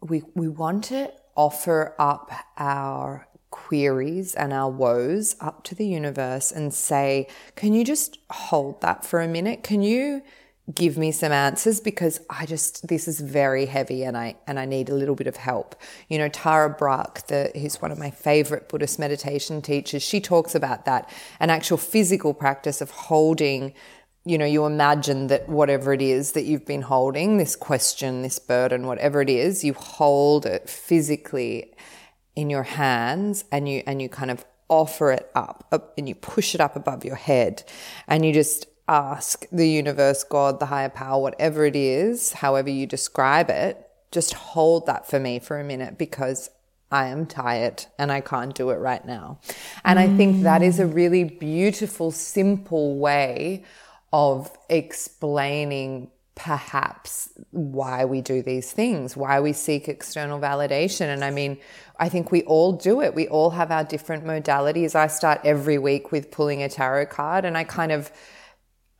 we we want to offer up our queries and our woes up to the universe and say, Can you just hold that for a minute? Can you give me some answers because I just this is very heavy and I and I need a little bit of help. You know, Tara Brach, the who's one of my favorite Buddhist meditation teachers, she talks about that an actual physical practice of holding you know, you imagine that whatever it is that you've been holding, this question, this burden, whatever it is, you hold it physically in your hands and you and you kind of offer it up, up and you push it up above your head and you just ask the universe, God, the higher power, whatever it is, however you describe it, just hold that for me for a minute because I am tired and I can't do it right now. And mm. I think that is a really beautiful, simple way of explaining perhaps why we do these things, why we seek external validation. And I mean, I think we all do it. We all have our different modalities. I start every week with pulling a tarot card, and I kind of,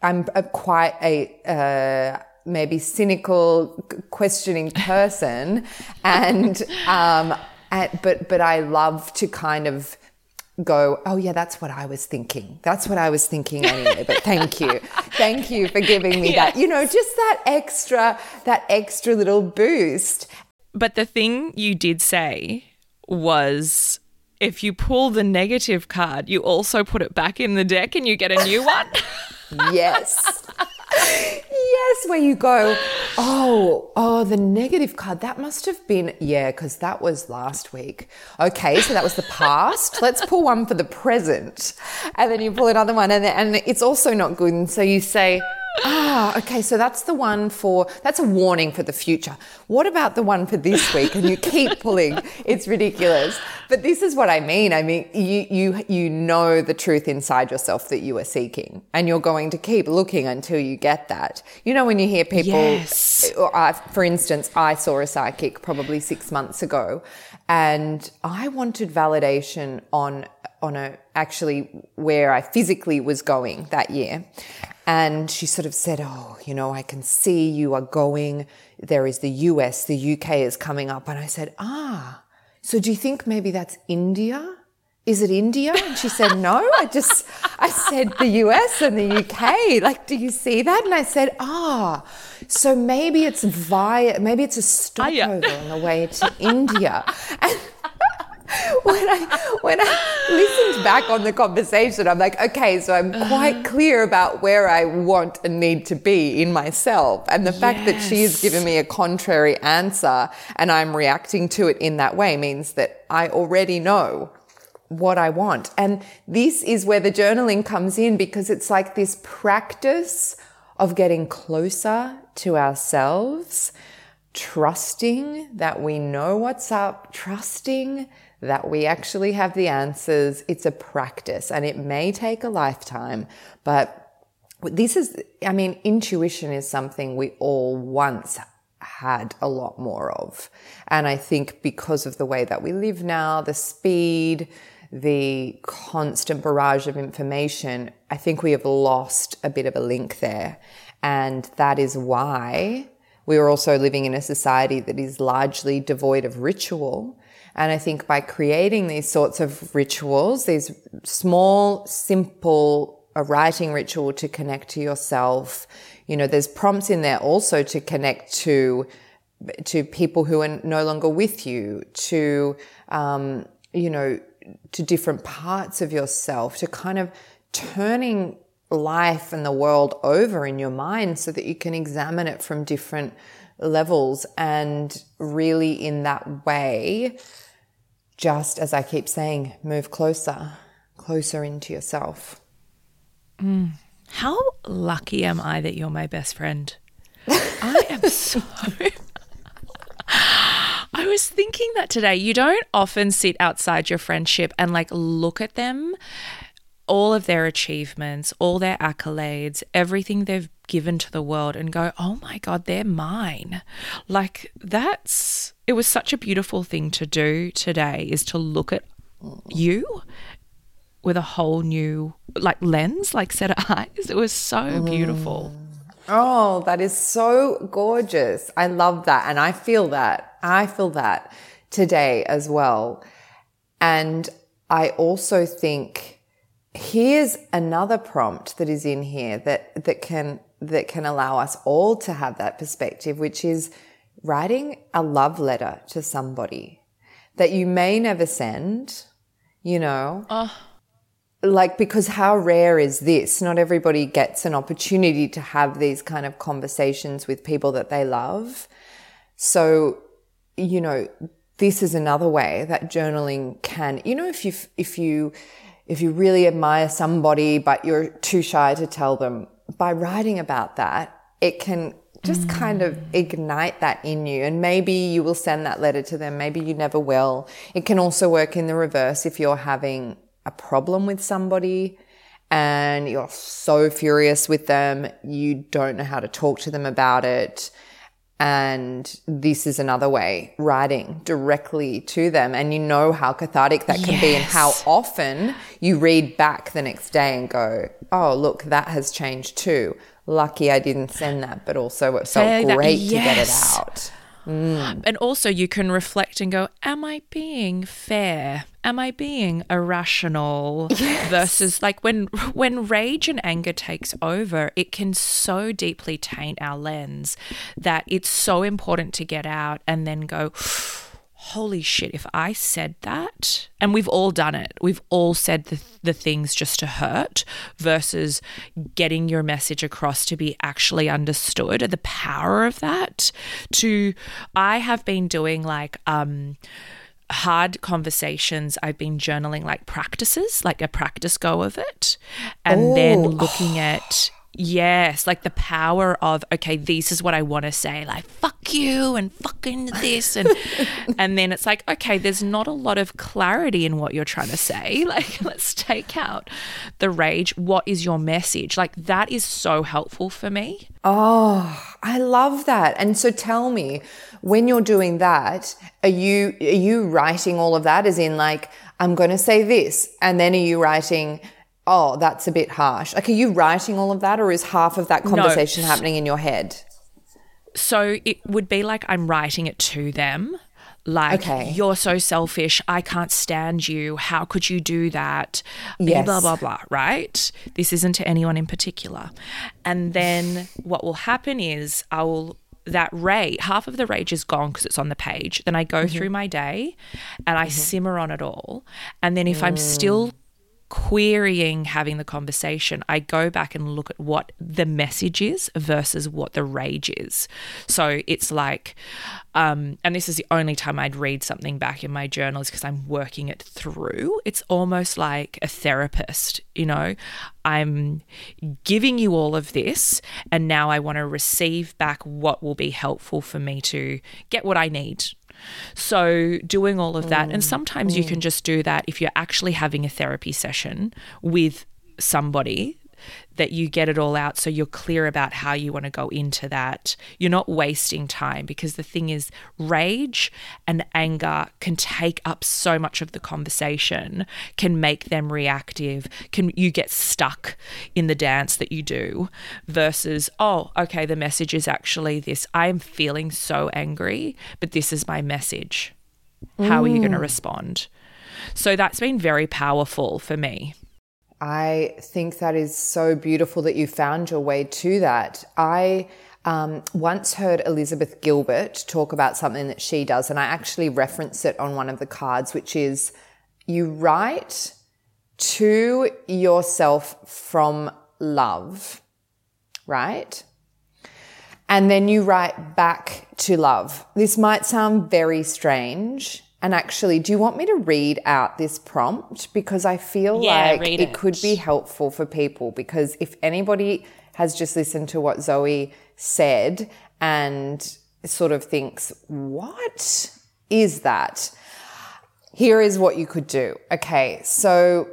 I'm a, quite a, uh, maybe cynical, questioning person, and, um, and, but but I love to kind of go, oh yeah, that's what I was thinking. That's what I was thinking anyway. But thank you, [LAUGHS] thank you for giving me yes. that. You know, just that extra, that extra little boost. But the thing you did say was, if you pull the negative card, you also put it back in the deck and you get a new one. [LAUGHS] yes. [LAUGHS] yes, where you go, oh, oh, the negative card. That must have been, yeah, because that was last week. Okay, so that was the past. [LAUGHS] Let's pull one for the present. And then you pull another one, and, and it's also not good. And so you say, Ah, okay. So that's the one for, that's a warning for the future. What about the one for this week? And you keep [LAUGHS] pulling. It's ridiculous. But this is what I mean. I mean, you, you, you know the truth inside yourself that you are seeking and you're going to keep looking until you get that. You know, when you hear people, yes. uh, for instance, I saw a psychic probably six months ago and I wanted validation on on a actually where I physically was going that year. And she sort of said, Oh, you know, I can see you are going. There is the US, the UK is coming up. And I said, Ah, so do you think maybe that's India? is it India? And she said, no. I just, I said the US and the UK. Like, do you see that? And I said, ah, so maybe it's via, maybe it's a stopover on the way to India. And [LAUGHS] when I when I listened back on the conversation, I'm like, okay, so I'm quite uh-huh. clear about where I want and need to be in myself. And the fact that she's given me a contrary answer and I'm reacting to it in that way means that I already know what I want. And this is where the journaling comes in because it's like this practice of getting closer to ourselves, trusting that we know what's up, trusting that we actually have the answers. It's a practice and it may take a lifetime, but this is, I mean, intuition is something we all once had a lot more of. And I think because of the way that we live now, the speed, the constant barrage of information, I think we have lost a bit of a link there. And that is why we are also living in a society that is largely devoid of ritual. And I think by creating these sorts of rituals, these small, simple, a writing ritual to connect to yourself, you know, there's prompts in there also to connect to to people who are no longer with you, to um, you know, to different parts of yourself, to kind of turning life and the world over in your mind so that you can examine it from different levels and really in that way just as I keep saying, move closer, closer into yourself. Mm. How lucky am I that you're my best friend? I am [LAUGHS] so. [LAUGHS] I was thinking that today. You don't often sit outside your friendship and like look at them, all of their achievements, all their accolades, everything they've given to the world, and go, oh my God, they're mine. Like that's, it was such a beautiful thing to do today is to look at you with a whole new like lens, like set of [LAUGHS] eyes. It was so mm. beautiful. Oh, that is so gorgeous. I love that. And I feel that. I feel that today as well. And I also think here's another prompt that is in here that, that can, that can allow us all to have that perspective, which is writing a love letter to somebody that you may never send, you know. Oh like because how rare is this? Not everybody gets an opportunity to have these kind of conversations with people that they love. So you know this is another way that journaling can you know if you if you if you really admire somebody but you're too shy to tell them by writing about that it can just mm. kind of ignite that in you. And maybe you will send that letter to them. Maybe you never will. It can also work in the reverse if you're having a problem with somebody and you're so furious with them, you don't know how to talk to them about it. And this is another way, writing directly to them. And you know how cathartic that can yes. be and how often you read back the next day and go, oh, look, that has changed too. Lucky I didn't send that, but also it felt great yes. to get it out. Mm. And also, you can reflect and go, Am I being fair? Am I being irrational? Yes. Versus, like, when, when rage and anger takes over, it can so deeply taint our lens that it's so important to get out and then go, holy shit, if I said that, and we've all done it, we've all said the, the things just to hurt versus getting your message across to be actually understood, the power of that. To, I have been doing like, um, hard conversations i've been journaling like practices like a practice go of it and then looking at Yes, like the power of okay, this is what I want to say, like fuck you and fucking this and [LAUGHS] and then it's like okay, there's not a lot of clarity in what you're trying to say. [LAUGHS] Like let's take out the rage. What is your message? Like that is so helpful for me. Oh, I love that. And so tell me, when you're doing that, are you are you writing all of that as in like I'm going to say this and then are you writing oh, that's a bit harsh. Like, are you writing all of that, or is half of that conversation no. happening in your head? So it would be like I'm writing it to them. Like, Okay. you're so selfish. I can't stand you. How could you do that? Yes. Blah, blah, blah, right? This isn't to anyone in particular. And then what will happen is I will, that rage, half of the rage is gone because it's on the page. Then I go mm-hmm. through my day and I mm-hmm. simmer on it all. And then if I'm still mm. Querying having the conversation, I go back and look at what the message is versus what the rage is. So it's like, um, and this is the only time I'd read something back in my journal is because I'm working it through. It's almost like a therapist, you know, I'm giving you all of this, and now I want to receive back what will be helpful for me to get what I need so, doing all of that, and mm. sometimes you can mm. just do that if you're actually having a therapy session with somebody that you get it all out so you're clear about how you want to go into that. You're not wasting time because the thing is, rage and anger can take up so much of the conversation, can make them reactive, can you get stuck in the dance that you do versus, oh, okay, the message is actually this. I'm feeling so angry, but this is my message. How are you going to mm. respond? So that's been very powerful for me. I think that is so beautiful that you found your way to that. I um, once heard Elizabeth Gilbert talk about something that she does, and I actually reference it on one of the cards, which is you write to yourself from love, right? And then you write back to love. This might sound very strange. And actually, do you want me to read out this prompt? Because I feel Yeah, like it it. could be helpful for people. Because if anybody has just listened to what Zoe said and sort of thinks, what is that? Here is what you could do. Okay, so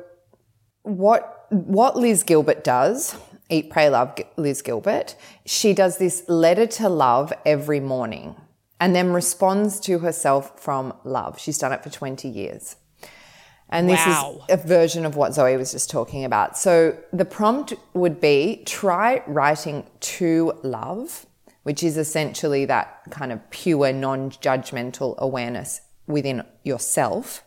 what what Liz Gilbert does, Eat Pray Love Liz Gilbert, she does this letter to love every morning and then responds to herself from love. She's done it for 20 years. And this Wow. is a version of what Zoe was just talking about. So the prompt would be try writing to love, which is essentially that kind of pure, non judgmental awareness within yourself.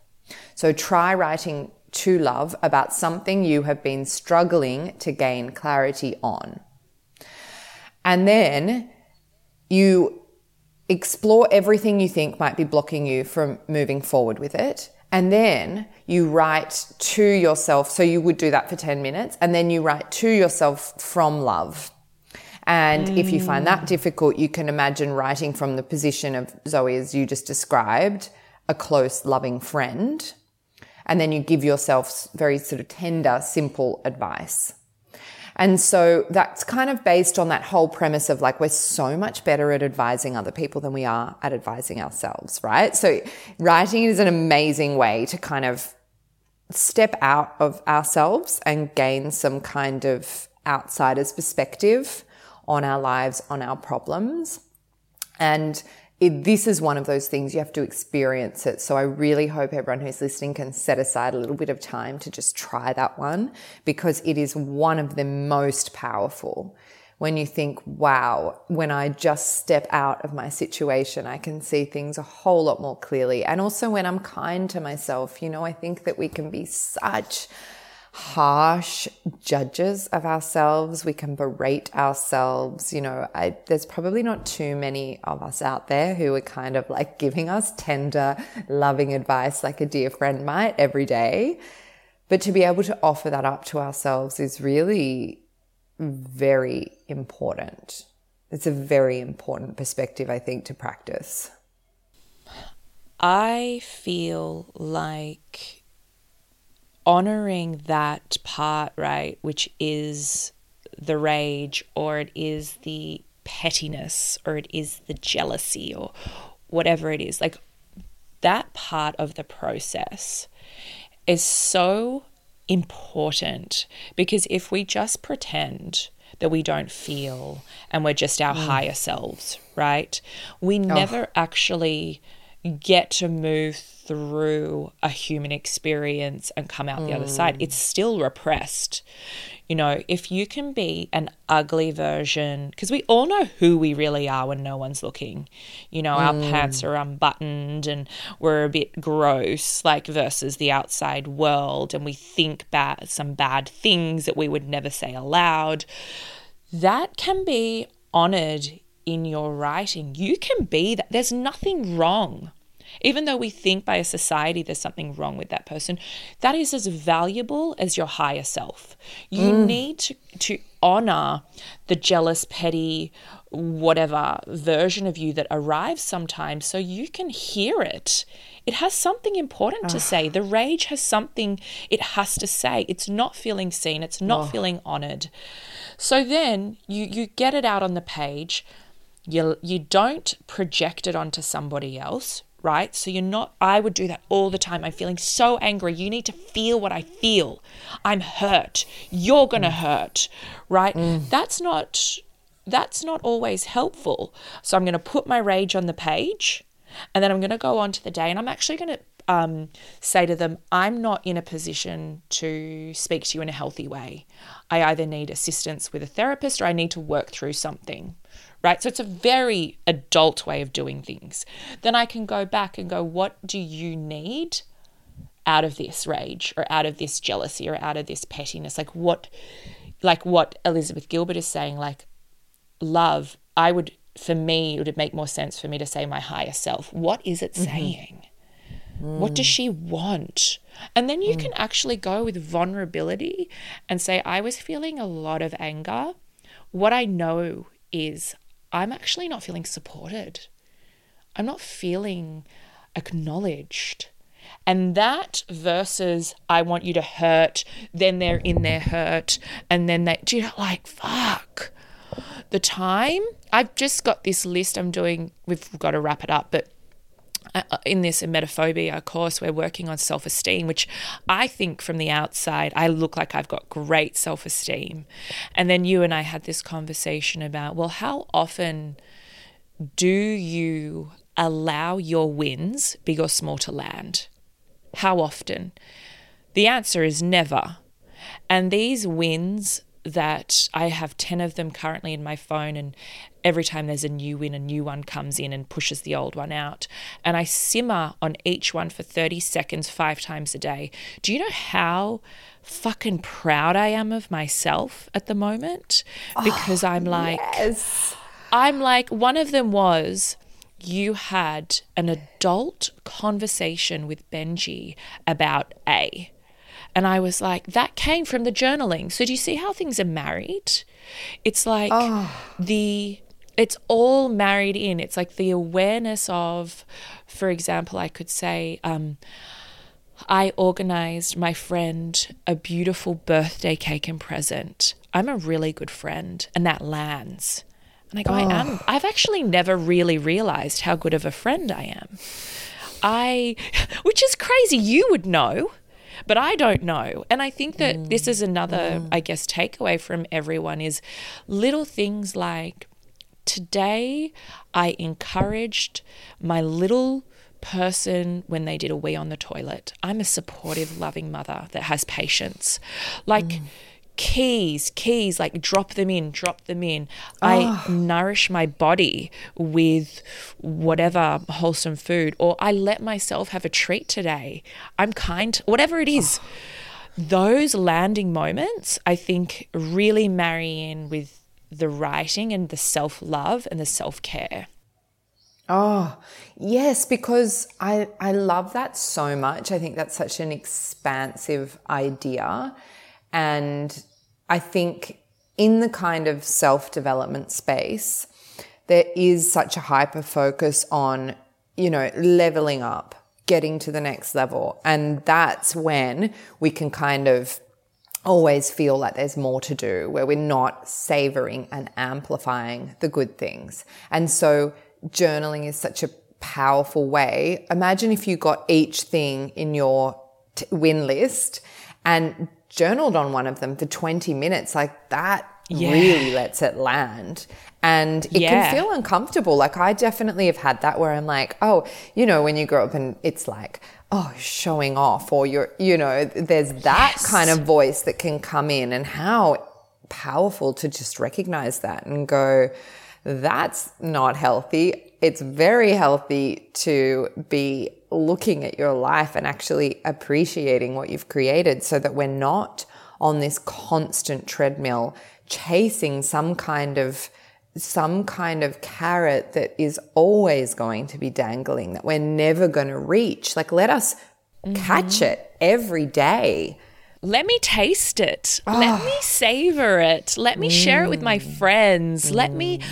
So try writing to love about something you have been struggling to gain clarity on. And then you explore everything you think might be blocking you from moving forward with it. And then you write to yourself. So you would do that for 10 minutes. And then you write to yourself from love. And if you find that mm. difficult, you can imagine writing from the position of Zoe, as you just described, a close, loving friend. And then you give yourself very sort of tender, simple advice. And so that's kind of based on that whole premise of like, we're so much better at advising other people than we are at advising ourselves, right? So writing is an amazing way to kind of step out of ourselves and gain some kind of outsider's perspective on our lives, on our problems. And it, this is one of those things you have to experience it. So I really hope everyone who's listening can set aside a little bit of time to just try that one because it is one of the most powerful. When you think, wow, when I just step out of my situation, I can see things a whole lot more clearly. And also when I'm kind to myself, you know, I think that we can be such harsh judges of ourselves. We can berate ourselves. You know, I, there's probably not too many of us out there who are kind of like giving us tender, loving advice like a dear friend might every day. But to be able to offer that up to ourselves is really very important. It's a very important perspective, I think, to practice. I feel like honoring that part, right, which is the rage or it is the pettiness or it is the jealousy or whatever it is, like that part of the process is so important because if we just pretend that we don't feel and we're just our mm. higher selves, right? We never actually get to move through a human experience and come out the other side. Mm. It's still repressed. You know, if you can be an ugly version, because we all know who we really are when no one's looking. You know, our mm. pants are unbuttoned and we're a bit gross, like versus the outside world, and we think bad, some bad things that we would never say aloud. That can be honored in your writing. You can be that. There's nothing wrong. Even though we think by a society there's something wrong with that person, that is as valuable as your higher self. You mm. need to, to honor the jealous, petty, whatever version of you that arrives sometimes so you can hear it. It has something important to say. Ah. The rage has something it has to say. It's not feeling seen, it's not oh. feeling honored. So then you you get it out on the page. You you don't project it onto somebody else, right? So you're not I would do that all the time. I'm feeling so angry. You need to feel what I feel. I'm hurt. You're going to hurt, right? That's not that's not always helpful. So I'm going to put my rage on the page and then I'm going to go on to the day and I'm actually going to um, say to them, I'm not in a position to speak to you in a healthy way. I either need assistance with a therapist or I need to work through something, right? So it's a very adult way of doing things. Then I can go back and go, what do you need out of this rage or out of this jealousy or out of this pettiness? Like what, like what Elizabeth Gilbert is saying, like love, I would, for me, it would make more sense for me to say my higher self. What is it mm-hmm. saying? What does mm. she want? And then you mm. can actually go with vulnerability and say, I was feeling a lot of anger. What I know is I'm actually not feeling supported. I'm not feeling acknowledged. And that versus I want you to hurt, then they're in their hurt, and then they do you know like fuck. The time I've just got this list I'm doing, we've got to wrap it up, but Uh, uh, in this emetophobia course, we're working on self esteem, which I think from the outside, I look like I've got great self esteem. And then you and I had this conversation about, well, how often do you allow your wins, big or small, to land? How often? The answer is never. And these wins that I have 10 of them currently in my phone, and every time there's a new win, a new one comes in and pushes the old one out. And I simmer on each one for 30 seconds, five times a day. Do you know how fucking proud I am of myself at the moment? Oh, because I'm like, Yes. I'm like, one of them was you had an adult conversation with Benji about A. And I was like, that came from the journaling. So do you see how things are married? It's like the it's all married in. It's like the awareness of, for example, I could say, um, I organized my friend a beautiful birthday cake and present. I'm a really good friend, and that lands. And I go, I am. I've actually never really realized how good of a friend I am. I, [LAUGHS] which is crazy. You would know, but I don't know. And I think that this is mm, another, mm-hmm. I guess, takeaway from everyone is little things like today I encouraged my little person when they did a wee on the toilet. I'm a supportive, loving mother that has patience. Like mm. Keys, keys, like drop them in, drop them in. I nourish my body with whatever wholesome food, or I let myself have a treat today. I'm kind, whatever it is. [SIGHS] Those landing moments, I think, really marry in with the writing and the self love and the self care. Oh, yes, because I, I love that so much. I think that's such an expansive idea. And I think in the kind of self development space, there is such a hyper focus on, you know, leveling up, getting to the next level. And that's when we can kind of always feel like there's more to do, where we're not savoring and amplifying the good things. And so journaling is such a powerful way. Imagine if you got each thing in your t- win list and journaled on one of them for 20 minutes. Like that Yeah. really lets it land. And it Yeah. can feel uncomfortable. Like I definitely have had that where I'm like, oh, you know, when you grow up and it's like, oh, showing off, or you're, you know, there's that kind of voice that can come in, and how powerful to just recognize that and go, that's not healthy. It's very healthy to be looking at your life and actually appreciating what you've created so that we're not on this constant treadmill chasing some kind of some kind of carrot that is always going to be dangling that we're never going to reach like let us catch mm-hmm. it every day Let me taste it. Let me ah. savor it. Let me share it with my mm. friends. Let me, mm.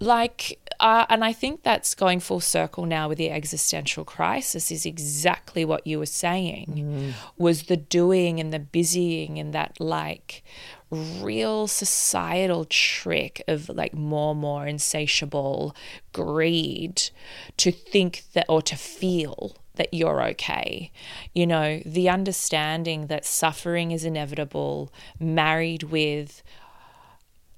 Like, uh, and I think that's going full circle now with the existential crisis is exactly what you were saying was the doing and the busying and that like real societal trick of like more and more insatiable greed to think that or to feel that you're okay. You know, the understanding that suffering is inevitable, married with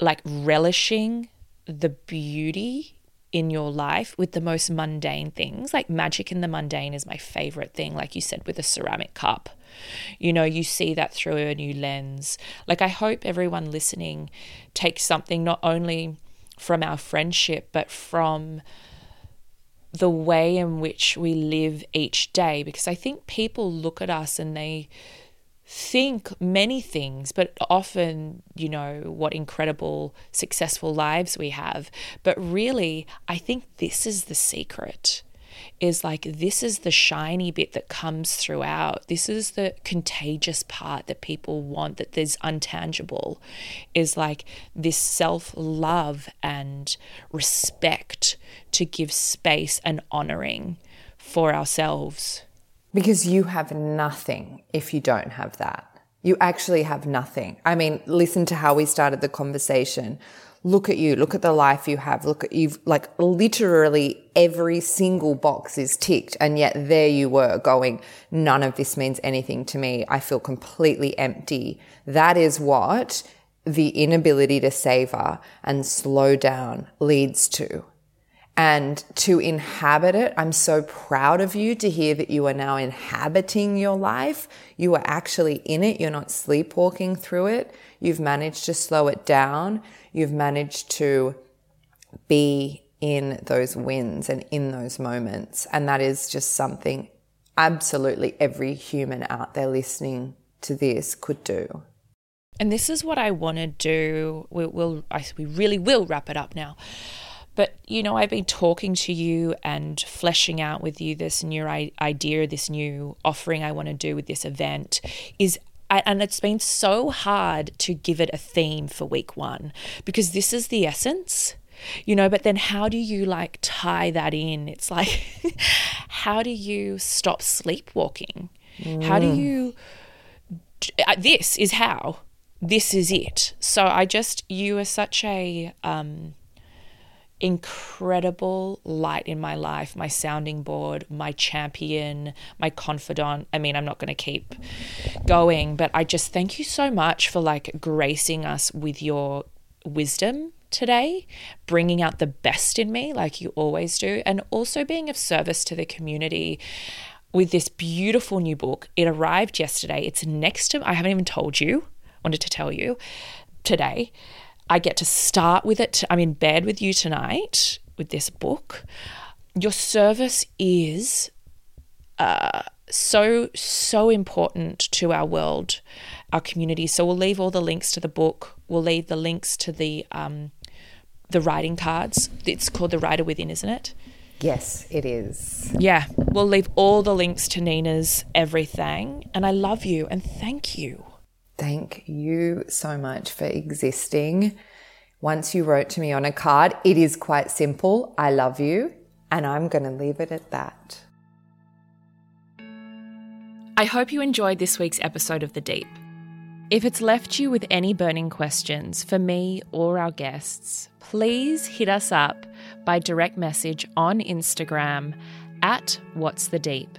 like relishing the beauty in your life with the most mundane things. Like magic in the mundane is my favorite thing, like you said, with a ceramic cup. You know, you see that through a new lens. Like, I hope everyone listening takes something not only from our friendship, but from the way in which we live each day because I think people look at us and they think many things, but often, you know, what incredible, successful lives we have. But really, I think this is the secret is like this is the shiny bit that comes throughout. This is the contagious part that people want that there's untangible is like this self-love and respect to give space and honoring for ourselves. Because you have nothing if you don't have that. You actually have nothing. I mean, listen to how we started the conversation. Look at you. Look at the life you have. Look at you. Like literally every single box is ticked. And yet there you were going, none of this means anything to me. I feel completely empty. That is what the inability to savor and slow down leads to and to inhabit it. I'm so proud of you to hear that you are now inhabiting your life. You are actually in it. You're not sleepwalking through it. You've managed to slow it down. You've managed to be in those wins and in those moments. And that is just something absolutely every human out there listening to this could do. And this is what I want to do. We will, I, we really will wrap it up now. But you know, I've been talking to you and fleshing out with you this new idea, this new offering I want to do with this event is. And it's been so hard to give it a theme for week one because this is the essence, you know. But then, how do you like tie that in? It's like, [LAUGHS] how do you stop sleepwalking? How do you uh, this is how this is it so i just you are such a um incredible light in my life my sounding board my champion my confidant i mean i'm not going to keep going but i just thank you so much for like gracing us with your wisdom today bringing out the best in me like you always do and also being of service to the community with this beautiful new book. It arrived yesterday. It's next to, I haven't even told you, wanted to tell you today. I get to start with it. I'm in bed with you tonight with this book. Your service is uh, so, so important to our world, our community. So we'll leave all the links to the book. We'll leave the links to the, um, the writing cards. It's called The Writer Within, isn't it? Yes, it is. Yeah, we'll leave all the links to Nina's everything. And I love you and thank you. Thank you so much for existing. Once you wrote to me on a card, it is quite simple. I love you. And I'm going to leave it at that. I hope you enjoyed this week's episode of The Deep. If it's left you with any burning questions for me or our guests, please hit us up by direct message on Instagram at What's the Deep.